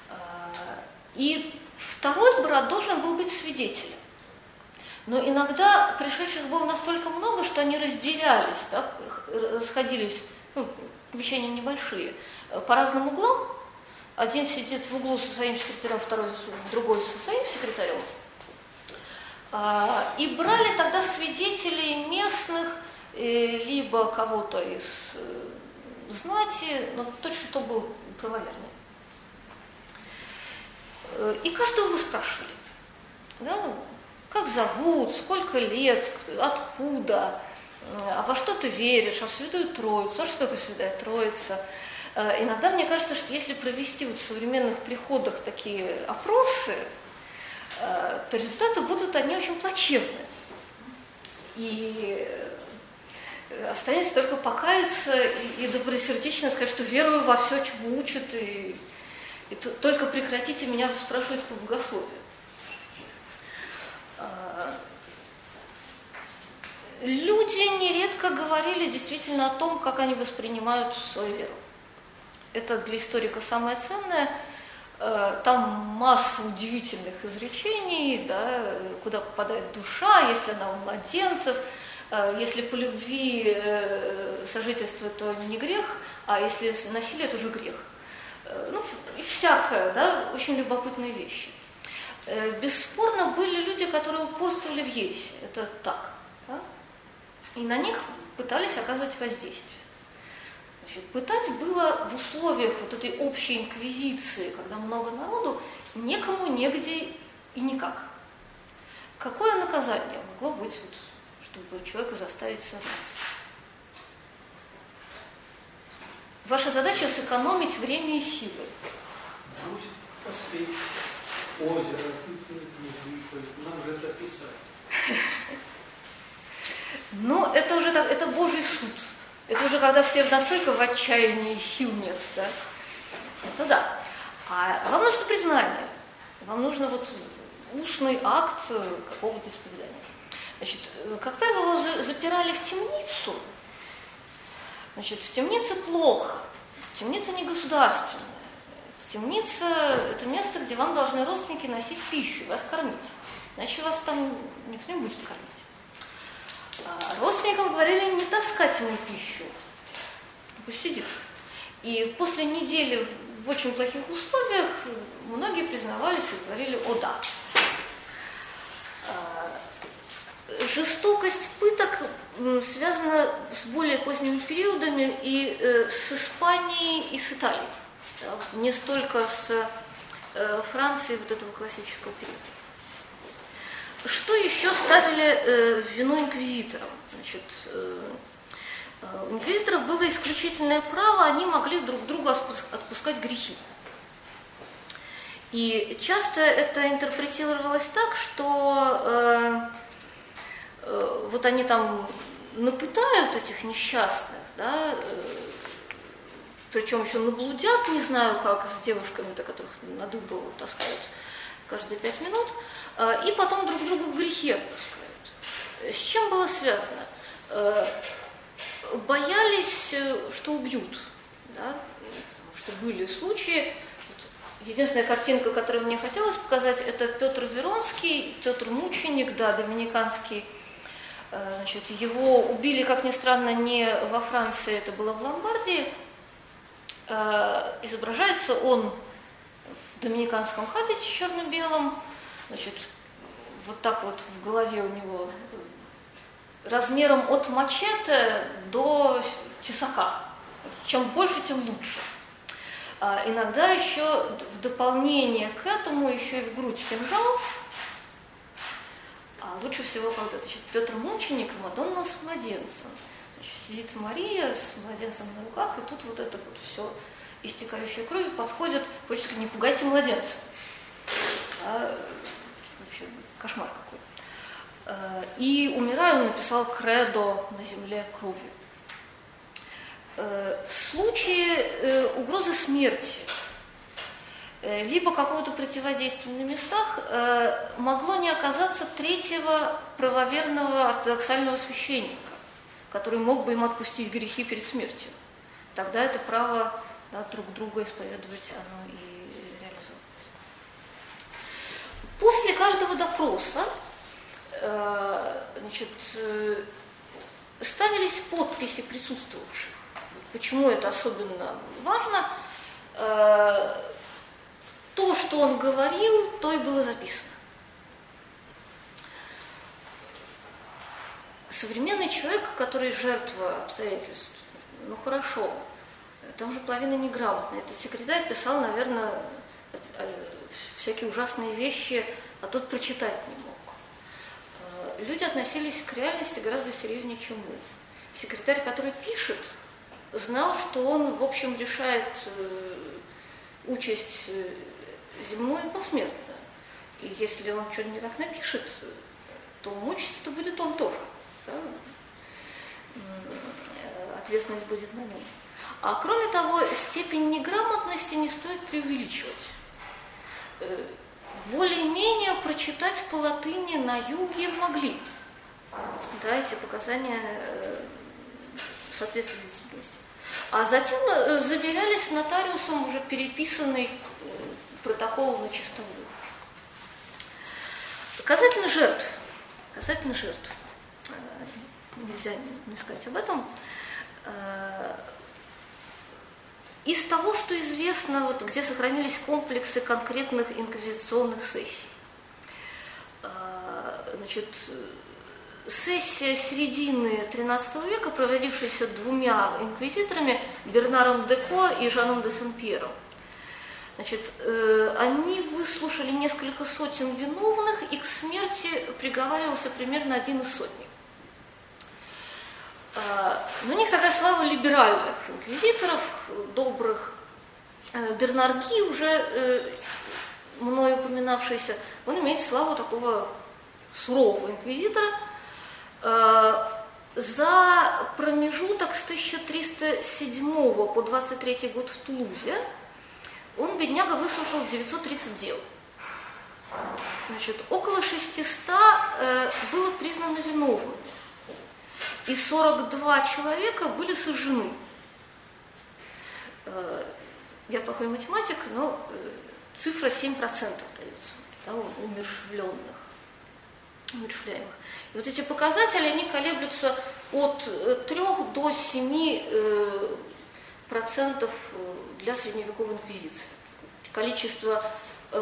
А, и второй брат должен был быть свидетелем. Но иногда пришедших было настолько много, что они разделялись, да, расходились, ну, помещения небольшие, по разным углам. Один сидит в углу со своим секретарем, второй, другой со своим секретарем. А, и брали тогда свидетелей местных, Э, либо кого-то из э, знати, но точно что был правоверный. Э, и каждого вы спрашивали, да, как зовут, сколько лет, откуда, а во что ты веришь, а в Святую Троицу, а что такое Святая Троица. Иногда мне кажется, что если провести вот в современных приходах такие опросы, то результаты будут они очень плачевные. И Останется только покаяться и, и добросердечно сказать, что верую во все, чему учат, и, и И только прекратите меня спрашивать по богословию. А, люди нередко говорили действительно о том, как они воспринимают свою веру. Это для историка самое ценное. А, там масса удивительных изречений, да, куда попадает душа, если она у младенцев, если по любви э, сожительство, то не грех, а если насилие, то уже грех. Э, ну, всякое, да, очень любопытные вещи. Э, бесспорно, были люди, которые упорствовали в ересе, это так. Да? И на них пытались оказывать воздействие. Значит, пытать было в условиях вот этой общей инквизиции, когда много народу, некому, негде и никак. Какое наказание могло быть, чтобы человека заставить сознаться? Ваша задача сэкономить время и силы. Озеро, нам же это писать. Ну, это уже так, это Божий суд. Это уже когда все настолько в отчаянии сил нет, да? Это да. А вам нужно признание. Вам нужно вот устный акт какого-то исповедания. Значит, как правило, запирали в темницу, Значит, в темнице плохо. Темница не государственная. Темница – это место, где вам должны родственники носить пищу, вас кормить. Иначе вас там никто не будет кормить. А родственникам говорили не таскать ему пищу. Пусть сидит. И после недели в очень плохих условиях многие признавались и говорили «О да». А, жестокость пыток связана с более поздними периодами и э, с Испанией, и с Италией. Не столько с э, Францией вот этого классического периода. Что еще ставили э, в вину инквизиторам? Значит, у инквизиторов было исключительное право, они могли друг другу отпускать грехи. И часто это интерпретировалось так, что Э, вот они там напытают этих несчастных, да, э, причем еще наблудят, не знаю как, с девушками-то, которых на дыбу таскают каждые пять минут, э, и потом друг другу в грехе отпускают. С чем было связано? Боялись, что убьют, да, что были случаи, Единственная картинка, которую мне хотелось показать, это Петр Веронский, Петр Мученик, да, доминиканский значит, его убили, как ни странно, не во Франции, это было в Ломбардии. Э, изображается он в доминиканском хабите черно-белом, значит, вот так вот в голове у него размером от мачете до тесака. Чем больше, тем лучше. А иногда еще в дополнение к этому еще и в грудь кинжал, лучше всего, когда значит, Петр мученик, Мадонна с младенцем. Значит, сидит Мария с младенцем на руках, и тут вот это вот все истекающая кровью подходит, хочется сказать, не пугайте младенца. А, вообще, кошмар какой. А, и умирая, он написал кредо на земле кровью. А, в случае э, угрозы смерти либо какого-то противодействия на местах, э, могло не оказаться третьего правоверного ортодоксального священника, который мог бы им отпустить грехи перед смертью. Тогда это право да, друг друга исповедовать, оно и реализовывалось. После каждого допроса э, значит, ставились подписи присутствовавших. Почему это особенно важно? То, что он говорил, то и было записано. Современный человек, который жертва обстоятельств, ну хорошо, там же половина неграмотная. Этот секретарь писал, наверное, всякие ужасные вещи, а тот прочитать не мог. Э, люди относились к реальности гораздо серьезнее, чем мы. Секретарь, который пишет, знал, что он, в общем, решает э, участь земное и посмертное. И если он что-то не так напишет, то мучиться-то будет он тоже. Да? Ответственность будет на нем. А кроме того, степень неграмотности не стоит преувеличивать. Э, более-менее прочитать по латыни на юге могли. Да, эти показания э, соответствуют действительности. А затем э, заверялись нотариусом уже переписанный протокол на чистовую. Касательно жертв, касательно жертв, нельзя не сказать об этом, из того, что известно, вот, где сохранились комплексы конкретных инквизиционных сессий. А, значит, сессия середины XIII века, проводившаяся двумя инквизиторами, Бернаром Деко и Жаном де Сен-Пьером. Значит, э, они выслушали несколько сотен виновных, и к смерти приговаривался примерно один из сотни. А, но у них такая слава либеральных инквизиторов, добрых. Э, Бернарги, уже э, мной упоминавшийся, он имеет славу такого сурового инквизитора. За промежуток с 1307 по 23 год в Тулузе он, бедняга, выслушал 930 дел. Значит, около 600 было признано виновными и 42 человека были сожжены. Э, я плохой математик, но э, цифра 7% дается да, умершвленных, умершвляемых. И вот эти показатели, они колеблются от 3 э, до 7 процентов для средневековой инквизиции. Количество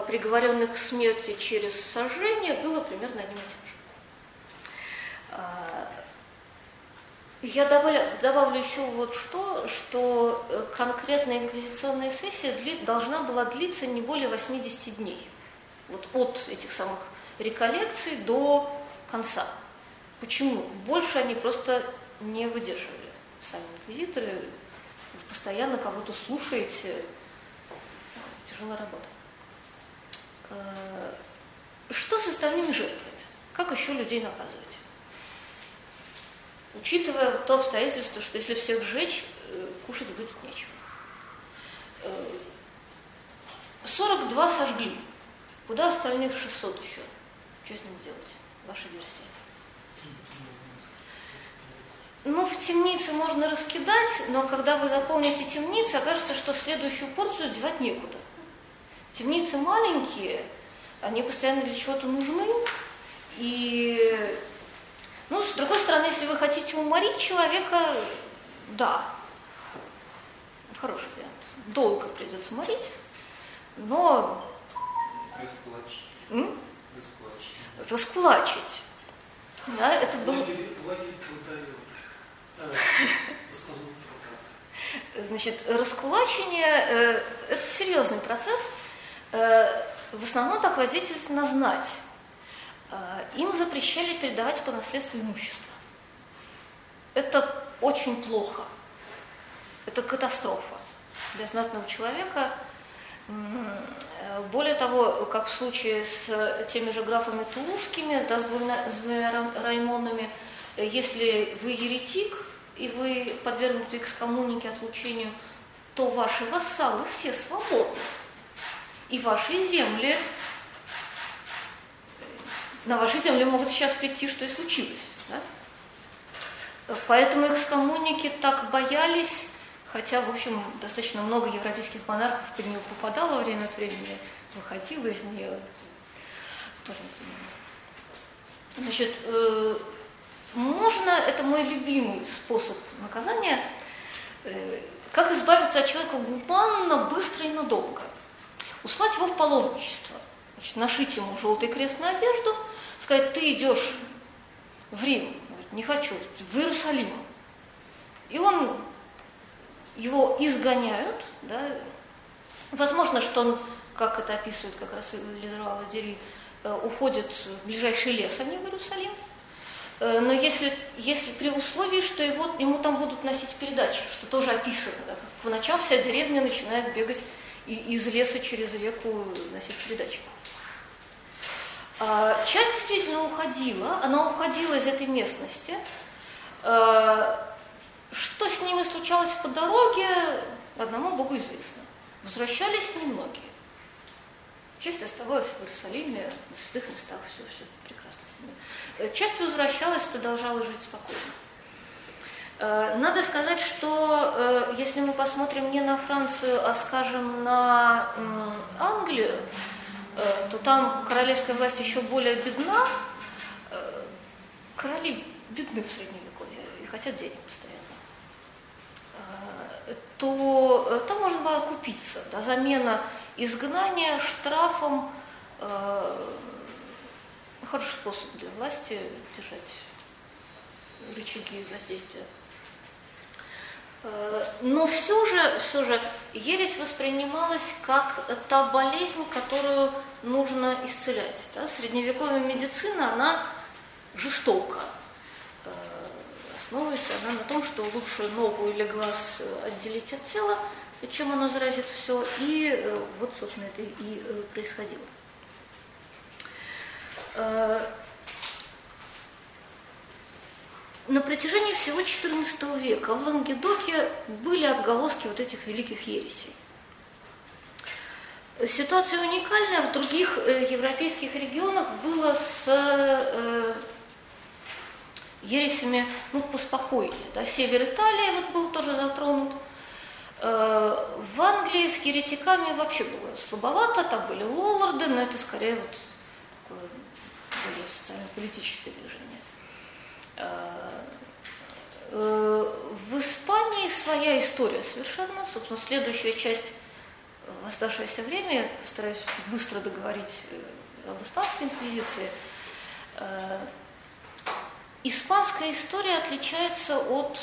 приговоренных к смерти через сожжение было примерно одним и тем же. А, я добавлю, добавлю еще вот что, что э, конкретная инквизиционная сессия дли, должна была длиться не более 80 дней. Вот от этих самых реколлекций до конца. Почему? Больше они просто не выдерживали. Сами инквизиторы постоянно кого-то слушаете. Тяжелая работа. Э, что с остальными жертвами? Как еще людей наказывать? учитывая то обстоятельство, что если всех сжечь, э, кушать будет нечего. 42 э, сожгли. Куда остальных 600 еще? Что с ним делать? Ваша версия. Ну, в темнице можно раскидать, но когда вы заполните темницы, окажется, что следующую порцию девать некуда. Темницы маленькие, они постоянно для чего-то нужны, и ну, с другой стороны, если вы хотите уморить человека, да, хороший вариант. Долго придется морить, но... Раскулачить. М? Раскулачить. Да, это был... Значит, раскулачение э, – это серьезный процесс. Э, в основном так воздействует знать. Им запрещали передавать по наследству имущество. Это очень плохо. Это катастрофа для знатного человека. Более того, как в случае с теми же графами Тулузскими, да, с, двумя, с двумя Раймонами, если вы еретик и вы подвергнуты экскоммунике отлучению, то ваши вассалы все свободны. И ваши земли на вашей земле могут сейчас прийти, что и случилось. Да? Поэтому экскоммуники так боялись, хотя, в общем, достаточно много европейских монархов под нее попадало время от времени, выходило из нее. Значит, э, можно, это мой любимый способ наказания, э, как избавиться от человека гуманно, быстро и надолго. Услать его в паломничество. Значит, нашить ему желтый крест на одежду – сказать, ты идешь в Рим, не хочу, в Иерусалим. И он, его изгоняют, да, возможно, что он, как это описывает как раз Лидерал Ладери, э, уходит в ближайший лес, а не в Иерусалим. Э, но если, если при условии, что его, ему там будут носить передачи, что тоже описано, да, по ночам вся деревня начинает бегать из леса через реку носить передачи. А, часть действительно уходила, она уходила из этой местности. А, что с ними случалось? по дороге, одному Богу известно. Возвращались немногие. Часть оставалась в Иерусалиме, на святых местах, все, все прекрасно часть возвращалась, продолжала жить спокойно. Э, надо сказать, что э, если мы посмотрим не на Францию, а, скажем, на Англию, то там королевская власть еще более бедна. Короли бедны в Средневековье и хотят денег постоянно. То там можно было купиться. Да, замена изгнания штрафом хороший способ для власти держать рычаги воздействия. Э, но все же, все же ересь воспринималась как та болезнь, которую нужно исцелять. Да? Средневековая медицина, она жестока. Э, основывается она на том, что лучше ногу или глаз отделить от тела, чем оно заразит все. И э, вот, собственно, это и происходило. На протяжении всего XIV века в Лангедоке были отголоски вот этих великих ересей. Ситуация уникальная, в других э, европейских регионах было с э, ересями ну, поспокойнее. Да. Север Италии вот был тоже затронут. Э, в Англии с еретиками вообще было слабовато, там были лолларды, но это скорее вот такое более социально-политическое движение. Э, э, в Испании своя история совершенно. Собственно, следующая часть в оставшееся время, я постараюсь быстро договорить э, об испанской инквизиции. Испанская история отличается от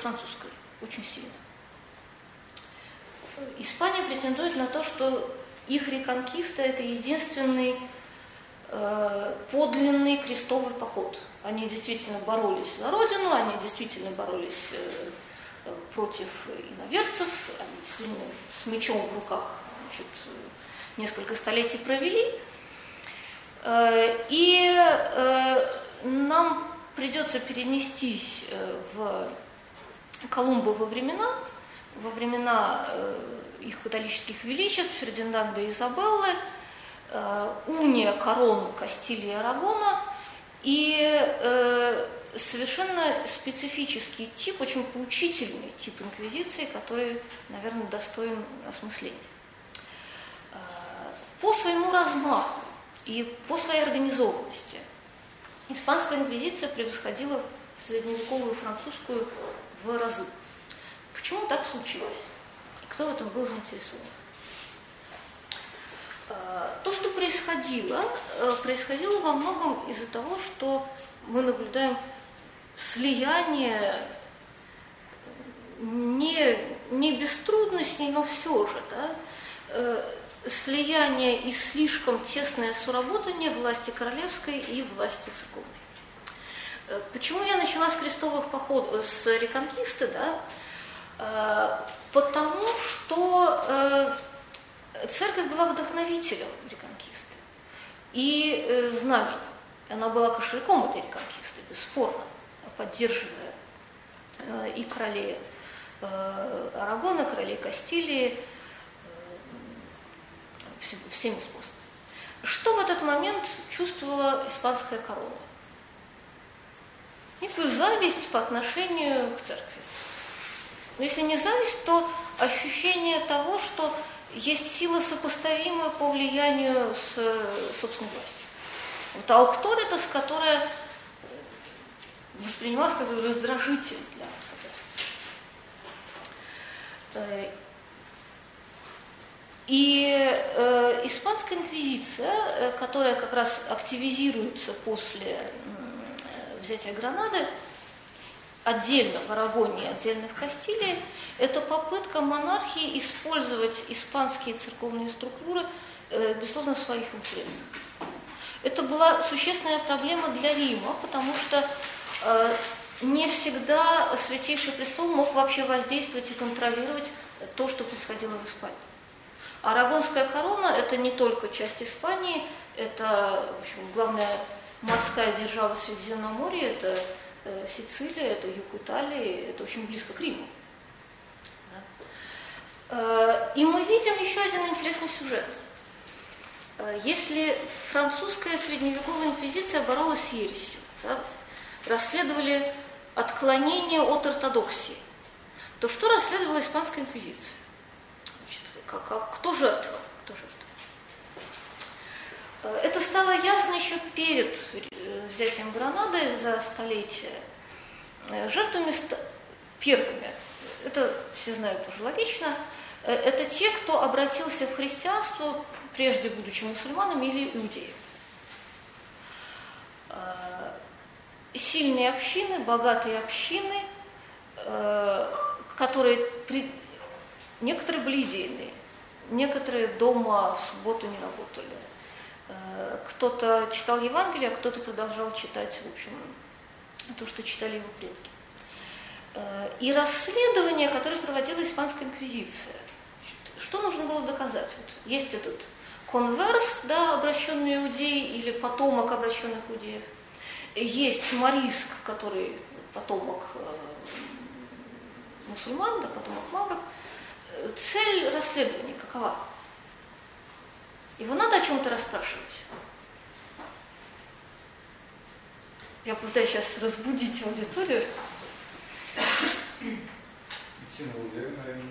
французской очень сильно. Испания претендует на то, что их реконкиста – это единственный подлинный крестовый поход – они действительно боролись за родину, они действительно боролись э, против иноверцев, они действительно с мечом в руках значит, несколько столетий провели. Э, и э, нам придется перенестись в Колумбовы времена, во времена их католических величеств, Фердинанда и Изабеллы, уния корон Кастилии и Арагона – и э, совершенно специфический тип, очень поучительный тип инквизиции, который, наверное, достоин осмысления. Э, по своему размаху и по своей организованности испанская инквизиция превосходила средневековую французскую в разы. Почему так случилось? И кто в этом был заинтересован? То, что происходило, э, происходило во многом из-за того, что мы наблюдаем слияние не, не без трудностей, но все же, да, э, слияние и слишком тесное соработание власти королевской и власти церковной. Э, почему я начала с крестовых походов, с реконкисты, да? Потому что церковь была вдохновителем реконкисты и э, знаменем. Она была кошельком этой реконкисты, бесспорно, поддерживая э, и королей э, Арагона, королей Кастилии э, всеми способами. Что в этот момент чувствовала испанская корона? Некую зависть по отношению к церкви. Но если не зависть, то ощущение того, что есть сила сопоставимая по влиянию с собственной властью. Вот аукторитас, которая воспринималась как раздражитель для власти. И э, испанская инквизиция, э, которая как раз активизируется после э, взятия Гранады, отдельно в Арагоне, отдельно в Кастилии, это попытка монархии использовать испанские церковные структуры, э, безусловно, в своих интересах. Это была существенная проблема для Рима, потому что э, не всегда Святейший Престол мог вообще воздействовать и контролировать то, что происходило в Испании. Арагонская корона – это не только часть Испании, это в общем, главная морская держава Средиземноморья, это Сицилия, это юг Италии, это очень близко к Риму. Э, и мы видим еще один интересный сюжет. Э, если французская средневековая инквизиция боролась с ересью, да, расследовали отклонение от ортодоксии, то что расследовала испанская инквизиция? Значит, как, как? Кто жертва? Э, это стало ясно еще перед взятием Гранады за столетие. Жертвами первыми, это все знают уже логично, это те, кто обратился в христианство прежде будучи мусульманами или иудеями. Э, сильные общины, богатые общины, э, которые при... некоторые были идейные, некоторые дома в субботу не работали. Э, кто-то читал Евангелие, а кто-то продолжал читать, в общем, то, что читали его предки. И расследование, которое проводила Испанская инквизиция. Что нужно было доказать? Вот есть этот конверс, да, обращенный иудей, или потомок обращенных иудеев. Есть Мариск, который потомок э, мусульман, да, потомок мавров. Цель расследования какова? Его надо о чем-то расспрашивать. Я пытаюсь сейчас разбудить аудиторию. Символ веры, наверное,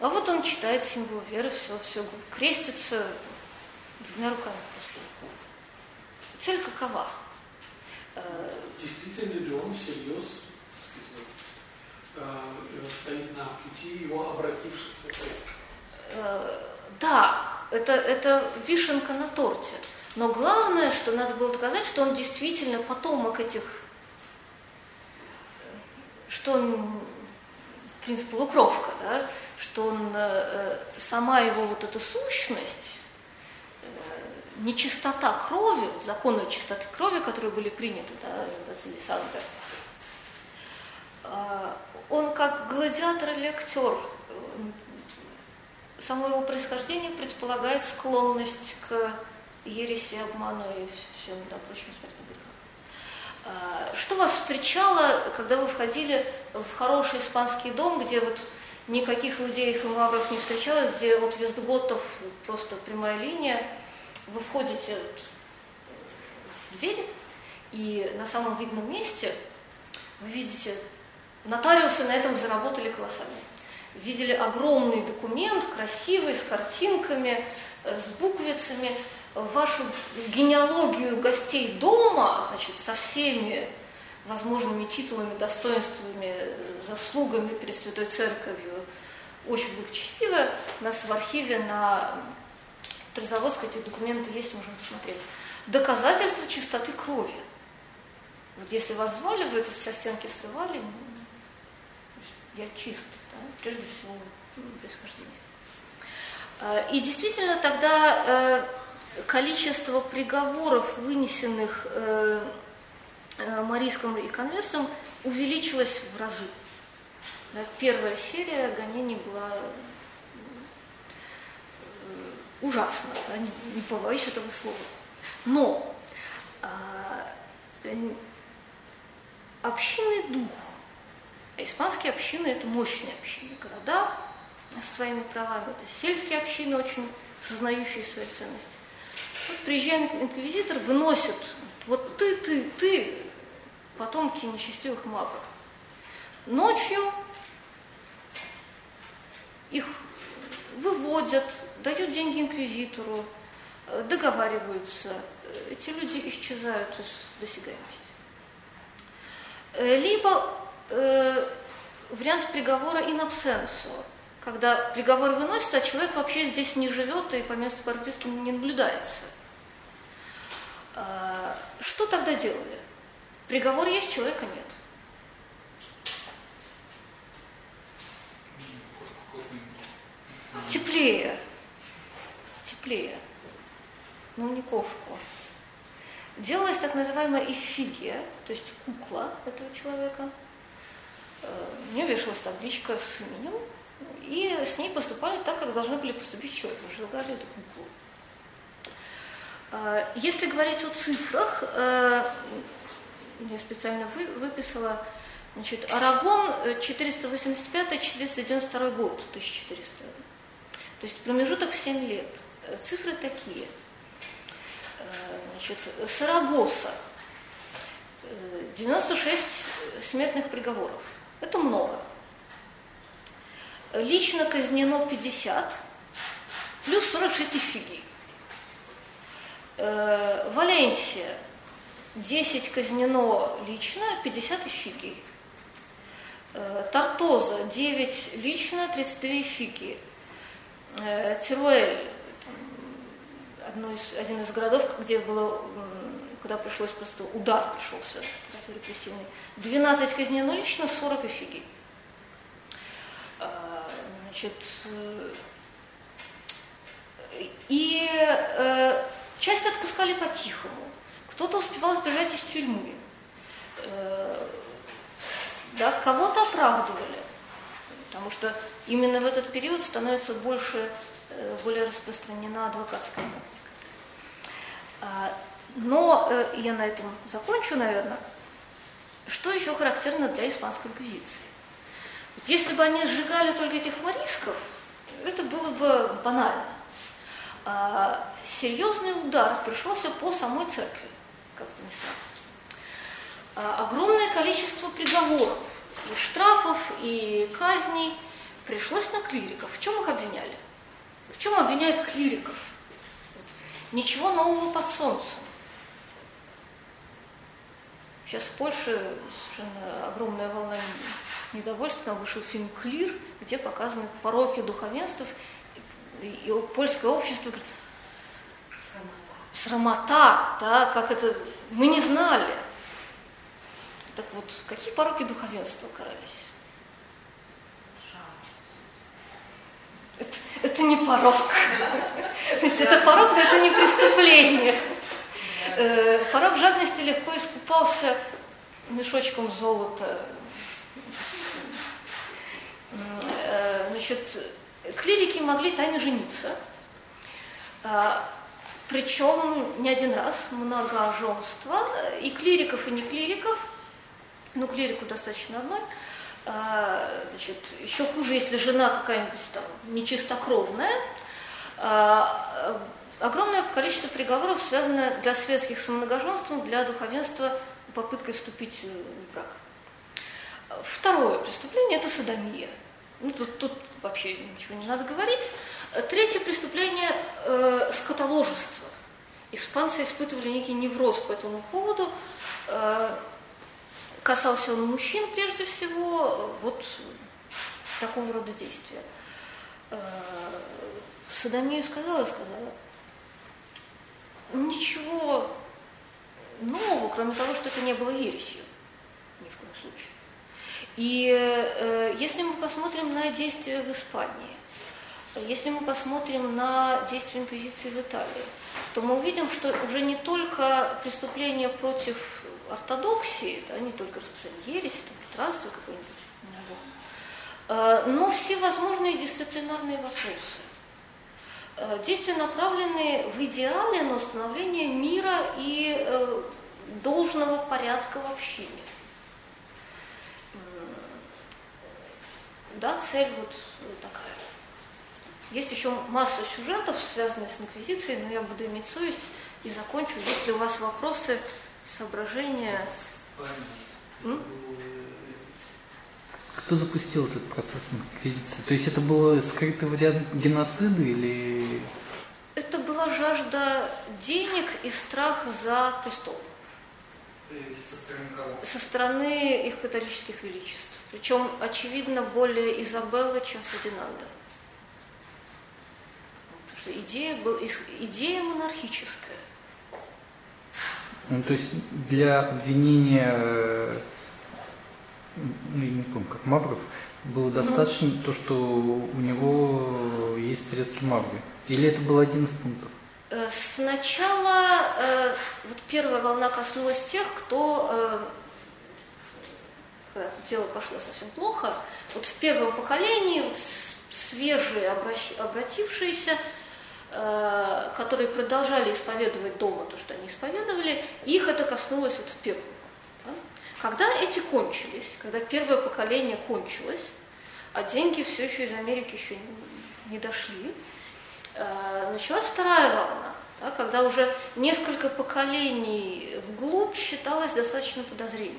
а вот он читает символ веры, все, все, крестится двумя руками просто. Цель какова? Э, Действительно ли он всерьез сказать, э, стоит на пути его обратившихся? Да, это, это вишенка на торте. Но главное, что надо было доказать, что он действительно потомок этих, что он, в принципе, полукровка, да, что он, э, сама его вот эта сущность, э, нечистота крови, законы чистоты крови, которые были приняты да, в Александре, э, он как гладиатор или актер, само его происхождение предполагает склонность к ереси, обману и всем да, смертным грехам. Что вас встречало, когда вы входили в хороший испанский дом, где вот никаких иудеев и мавров не встречалось, где от Вестготов просто прямая линия, вы входите в дверь, и на самом видном месте вы видите, нотариусы на этом заработали колоссально. Видели огромный документ, красивый, с картинками, э, с буквицами, вашу генеалогию гостей дома, значит, со всеми возможными титулами, достоинствами, заслугами перед Святой Церковью. Очень благочестиво. У нас в архиве на Трезаводской эти документы есть, можно посмотреть. Доказательство чистоты крови. Вот если вас звали, вы это со стенки срывали, ну, я чист, прежде всего ну. А, и действительно тогда э, количество приговоров, вынесенных э, Э, марийском и конверсом увеличилась в разы. Первая серия гонений была ужасна, да, не побоюсь этого слова. Но а, общинный дух, испанские общины это мощные общины, города с своими правами, это сельские общины, очень сознающие свои ценности. Вот приезжает инквизитор, выносит вот ты, ты, ты, потомки нечестивых мавров. Ночью их выводят, дают деньги инквизитору, э, договариваются. Эти люди исчезают из досягаемости. Э, либо э, вариант приговора in absenso, когда приговор выносится, а человек вообще здесь не живет и по месту прописки не наблюдается. А, что тогда делали? Приговор есть, человека нет. Теплее. Теплее. Ну, не кошку. Делалась так называемая эфигия, то есть кукла этого человека. Э, у нее вешалась табличка с именем, и с ней поступали так, как должны были поступить человек. Сжигали эту куклу. Э, если говорить о цифрах, э, я специально выписала, Значит, Арагон 485-492 год, 1400. То есть промежуток в 7 лет. Цифры такие. Значит, Сарагоса 96 смертных приговоров. Это много. Лично казнено 50, плюс 46 эфигий. Э, Валенсия 10 казнено лично, 50 эфигий. Э, Тартоза 9 лично, 32 эфигии. Э, из, один из городов, где было, куда пришлось просто удар пришелся такой репрессивный. 12 казнено лично, 40 эфигий. Значит, и э, часть отпускали по-тихому. Кто-то успевал сбежать из тюрьмы. Э, да, кого-то оправдывали. Потому что именно в этот период становится больше, э, более распространена адвокатская практика. Но э, я на этом закончу, наверное. Что еще характерно для испанской инквизиции? Если бы они сжигали только этих морисков, это было бы банально. А, серьезный удар пришелся по самой церкви, как-то не странно. А, огромное количество приговоров, и штрафов, и казней пришлось на клириков. В чем их обвиняли? В чем обвиняют клириков? Ничего нового под солнцем. Сейчас в Польше совершенно огромная волна недовольства. Вышел фильм «Клир», где показаны пороки духовенств. И польское общество говорит, срамота, да, как это, мы не знали. Так вот, какие пороки духовенства карались? Это, это не порог. То есть это порог, но это не преступление. Э, порог жадности легко искупался мешочком золота. Э, значит, клирики могли тайно жениться. А, Причем не один раз, многоженство. И клириков, и не клириков. Ну, клирику достаточно одной. Значит, еще хуже, если жена какая-нибудь там нечистокровная. Огромное количество приговоров связано для светских с многоженством, для духовенства попыткой вступить в брак. Второе преступление – это садомия. Ну, тут, тут вообще ничего не надо говорить. Третье преступление э, – скотоложество. Испанцы испытывали некий невроз по этому поводу. Э, касался он мужчин прежде всего, вот такого рода действия. Э, Садомию сказала, сказала, ничего нового, кроме того, что это не было ересью. Ни в коем случае. И э, если мы посмотрим на действия в Испании, если мы посмотрим на действия инквизиции в Италии, то мы увидим, что уже не только преступления против ортодоксии, да, не только распространение ереси, там, лютранство какое-нибудь, э, но все возможные дисциплинарные вопросы. Э, действия направлены в идеале на установление мира и э, должного порядка в общине. Да, цель вот такая. Есть еще масса сюжетов, связанных с инквизицией, но я буду иметь совесть и закончу. Если у вас вопросы, соображения... М? Кто запустил этот процесс инквизиции? То есть это было скрытый вариант геноцида или... Это была жажда денег и страх за престол. Со стороны кого? Со стороны их католических величеств. Причем, очевидно, более Изабеллы, чем Фердинанда. Потому что идея, был, идея монархическая. Ну, то есть для обвинения ну, я не помню, как Мавров, было достаточно ну, то, что у него есть предки Мавры? Или это был один из пунктов? Э, сначала э, вот первая волна коснулась тех, кто э, дело пошло совсем плохо. Вот в первом поколении вот свежие, обращ, обратившиеся, э, которые продолжали исповедовать дома то, что они исповедовали, их это коснулось вот в первом Когда эти кончились, когда первое поколение кончилось, а деньги все еще из Америки еще не дошли, э, началась вторая волна, да, когда уже несколько поколений вглубь считалось достаточно подозрением.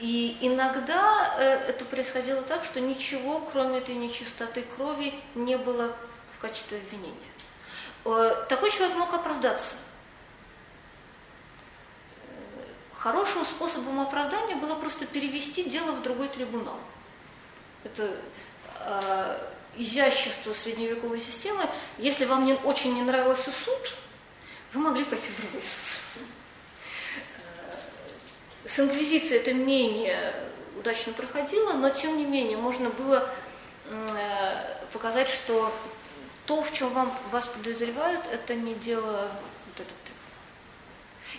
И иногда э, это происходило так, что ничего, кроме этой нечистоты крови, не было в качестве обвинения. Э, такой человек мог оправдаться. Хорошим способом оправдания было просто перевести дело в другой трибунал. Это э, изящество средневековой системы. Если вам не, очень не нравился суд, вы могли пойти в другой суд. Э, с инквизицией это менее удачно проходило, но тем не менее можно было э, показать, что то, в чем вам, вас подозревают, это не дело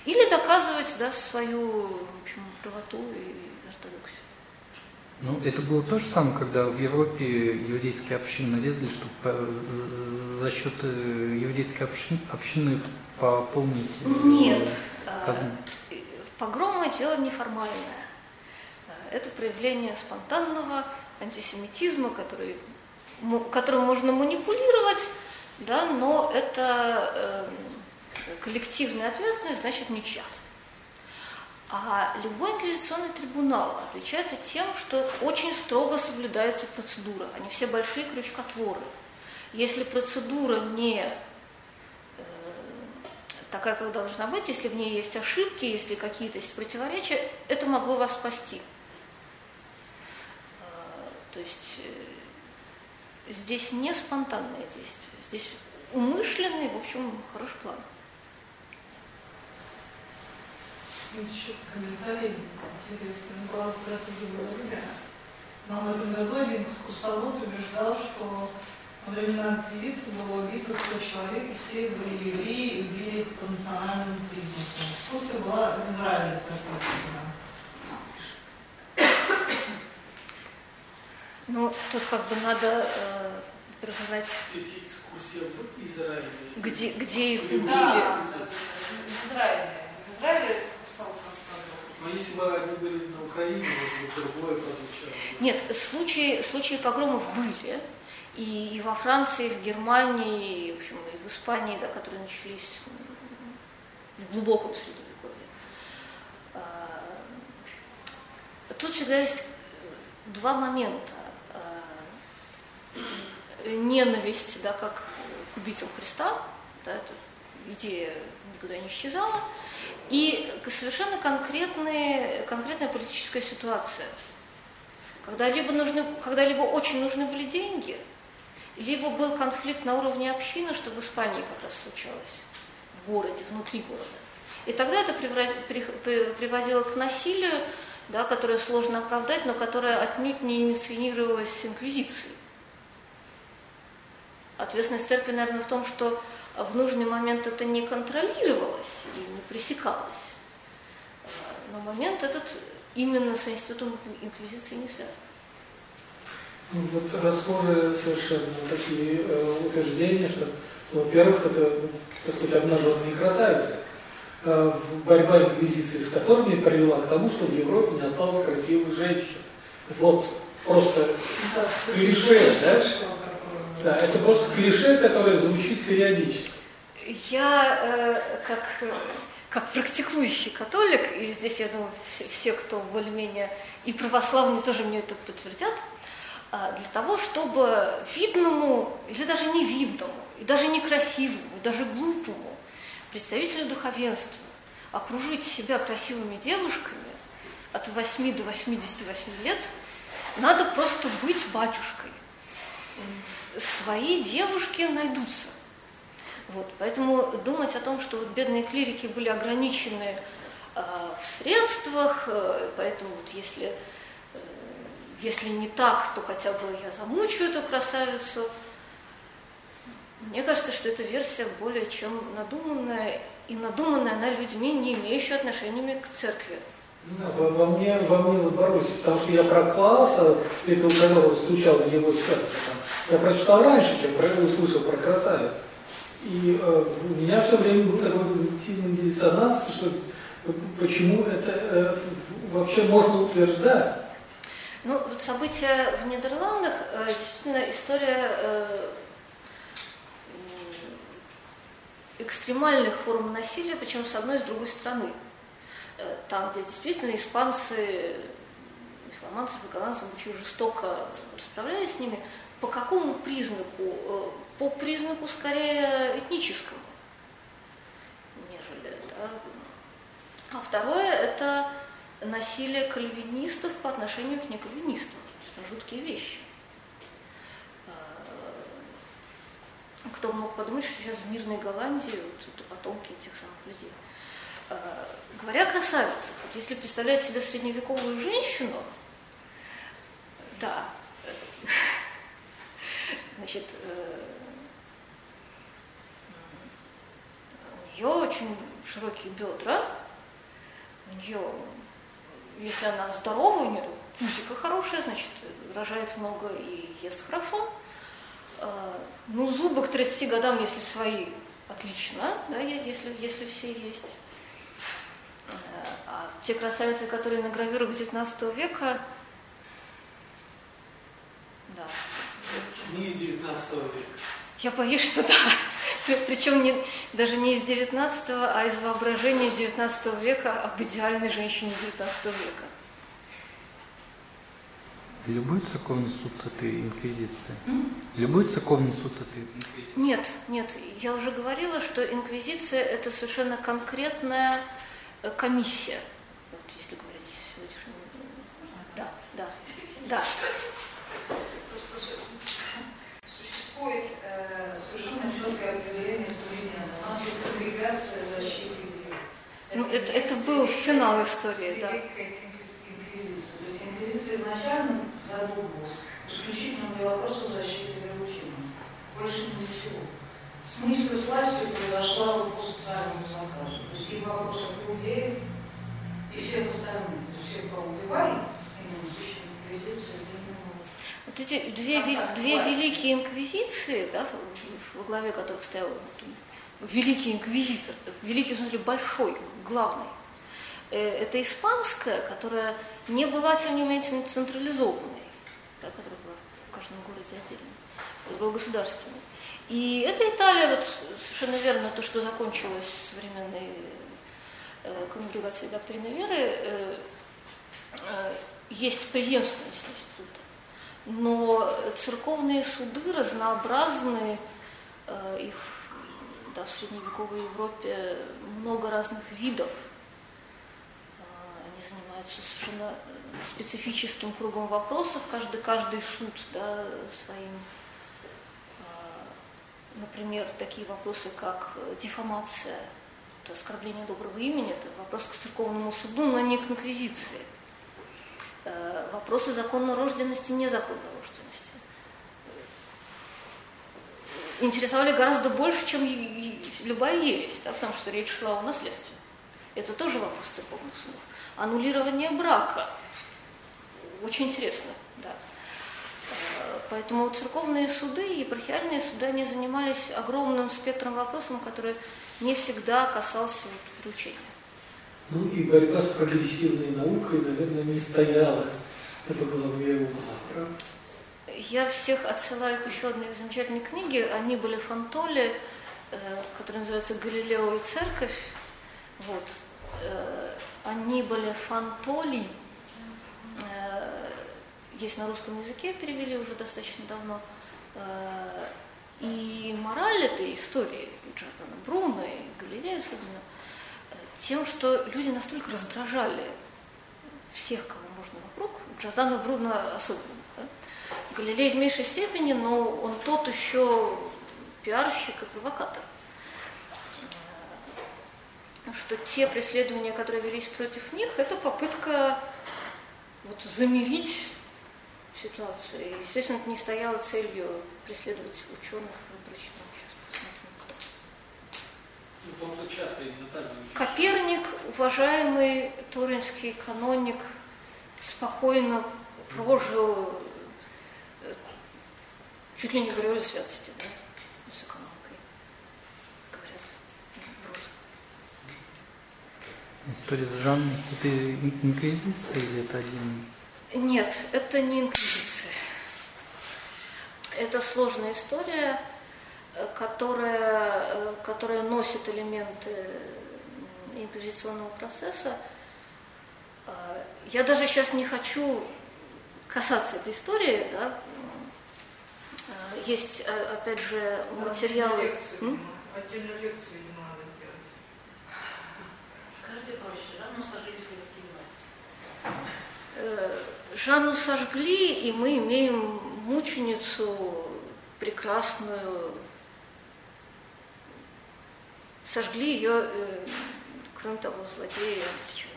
или доказывать да, свою в общем, правоту и ортодоксию. Ну, это было то же самое, когда в Европе еврейские общины лезли, чтобы за счет э, еврейской общины, общины пополнить э, Нет. А, казну. Погромы – дело неформальное. Это проявление спонтанного антисемитизма, который, которым можно манипулировать, да, но это эм, коллективная ответственность, значит ничья. А любой инквизиционный трибунал отличается тем, что очень строго соблюдается процедура. Они все большие крючкотворы. Если процедура не э, такая, как должна быть, если в ней есть ошибки, если какие-то есть противоречия, это могло вас спасти. Э, то есть э, здесь не спонтанное действие, здесь умышленный, в общем, хороший план. Еще комментарий интересный. Ну, правда, про то же время. Нам в этом году один экскурсовод убеждал, что во времена инквизиции было убито 100 человек, и все были евреи и были по национальному признаку. Экскурсия была в Израиле, соответственно. Ну, тут как бы надо э, проверять... Эти экскурсии в Израиле? Где, где их убили? Да, в Израиле. В Израиле но если бы они были на Украине, быть, другое прозвучало. Нет, случаи, случаи погромов были. И, и во Франции, и в Германии, и, в общем, и в Испании, да, которые начались в глубоком средневековье. А, тут всегда есть два момента. А, ненависть, да, как к убийцам Христа, да, эта идея никуда не исчезала, и совершенно конкретные, конкретная политическая ситуация. Когда либо, нужны, когда либо очень нужны были деньги, либо был конфликт на уровне общины, что в Испании как раз случалось, в городе, внутри города. И тогда это приводило к насилию, да, которое сложно оправдать, но которое отнюдь не инициировалось инквизицией. Ответственность церкви, наверное, в том, что в нужный момент это не контролировалось и не пресекалось. Но момент этот именно с институтом инквизиции не связан. Ну, вот расхожие совершенно такие э, утверждения, что, во-первых, это, так сказать, обнаженные красавицы. Э, борьба инквизиции с которыми привела к тому, что в Европе не осталось красивых женщин. Вот просто клише, да? Да, это просто клише, которое звучит периодически. Я э, как, как практикующий католик, и здесь, я думаю, все, все кто более-менее и православные тоже мне это подтвердят, э, для того, чтобы видному, или даже невидному, и даже некрасивому, и даже глупому представителю духовенства окружить себя красивыми девушками от 8 до 88 лет, надо просто быть батюшкой свои девушки найдутся. Вот, поэтому думать о том, что вот бедные клирики были ограничены э, в средствах, э, поэтому вот если, э, если не так, то хотя бы я замучу эту красавицу. Мне кажется, что эта версия более чем надуманная, и надуманная она людьми, не имеющими отношения к церкви. Во, во мне, во мне наоборот, потому что я про класса, это у которого стучал в его сердце, я прочитал раньше, чем про, услышал про красавец. И э, у меня все время был такой диссонанс, что почему это э, вообще можно утверждать? Ну, вот события в Нидерландах, э, действительно, история э, экстремальных форм насилия, причем с одной и с другой стороны. Э, там, где действительно испанцы, исламанцы, голландцы очень жестоко расправлялись с ними, по какому признаку? Э, по признаку скорее этническому, нежели. Да? А второе – это насилие кальвинистов по отношению к некальвинистам. Жуткие вещи. Кто мог подумать, что сейчас в мирной Голландии вот, это потомки этих самых людей. Э, говоря о красавицах, вот если представлять себе средневековую женщину, да, значит, э, у нее очень широкие бедра, у нее, если она здорова, у нее музыка хорошая, значит, рожает много и ест хорошо – ну, зубы к 30 годам, если свои, отлично, да, если, если все есть. А, те красавицы, которые на гравюрах 19 века, да. Не из 19 века. Я боюсь, что да. Причем не, даже не из 19 а из воображения 19 века об идеальной женщине 19 века. Любой церковный суд это инквизиция? Любой церковный суд это инквизиция? Нет, нет. Я уже говорила, что инквизиция это совершенно конкретная комиссия. Вот, если говорить. Да, да, да. Существует э, совершенно четкое определение современного. У нас есть конгрегация защиты ну, это, это был финал истории, да. Инквизиция. То есть инквизиция изначально задумывался исключительно для вопросов защиты вероучения. Больше ничего. Снижка с властью произошла по социальному заказу. То есть и в вопросах иудеев, и всех остальных. То есть всех, кого убивали, именно священная инквизиция, вот эти две, две великие инквизиции, да, во главе которых стоял великий инквизитор, великий, в смысле, большой, главный, э, это испанская, которая не была, тем не менее, централизованной да, которая была в каждом городе отдельно. Это был государственный. И это Италия, вот совершенно верно, то, что закончилось современной э, конгрегацией доктрины веры, э, э, есть преемственность института. Но церковные суды разнообразны, э, их да, в средневековой Европе много разных видов. Э, они занимаются совершенно специфическим кругом вопросов, каждый, каждый суд да, своим, например, такие вопросы, как дефамация, это оскорбление доброго имени, это вопрос к церковному суду, но не к инквизиции. А, вопросы законной рожденности, незаконной рожденности интересовали гораздо больше, чем любая ересь, да, потому что речь шла о наследстве. Это тоже вопрос церковных судов. Аннулирование брака – очень интересно, да. Поэтому церковные суды и епархиальные суды, они занимались огромным спектром вопросов, который не всегда касался вот, приучения. Ну и борьба с прогрессивной наукой, наверное, не стояла во главе угла, правда? Я всех отсылаю к еще одной замечательной книге. Они были Фантоли, э, которая называется «Галилео и церковь». Вот. Э, они были Фантоли, Э, есть на русском языке, перевели уже достаточно давно. Э, и мораль этой истории Джордана Бруна и Галилея особенно, э, тем, что люди настолько раздражали всех, кого можно вокруг, Джордана Бруна особенно. Да? Галилей в меньшей степени, но он тот еще пиарщик и провокатор. Что те преследования, которые велись против них, это попытка вот замерить ситуацию. И, естественно, это не стояло целью преследовать ученых выборочно. Ну, звучит. Коперник, уважаемый туринский каноник, спокойно прожил э, чуть ли не говорили святости, да, с экономикой, говорят, История с Жанной. Это инквизиция или это один? Нет, это не инквизиция. Это сложная история, э, которая, э, которая носит элементы инквизиционного процесса. А, я даже сейчас не хочу касаться этой истории. Да? А, есть, а, опять же, материалы... Лекцию, отдельную лекцию не надо делать. Скажите проще, да? Ну, сожгли советские власти. Жанну сожгли, и мы имеем мученицу прекрасную. Сожгли ее, э, кроме того, злодея и англичане.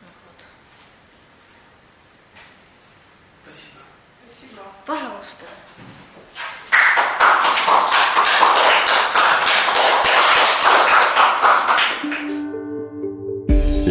Вот. Спасибо. Спасибо. Пожалуйста.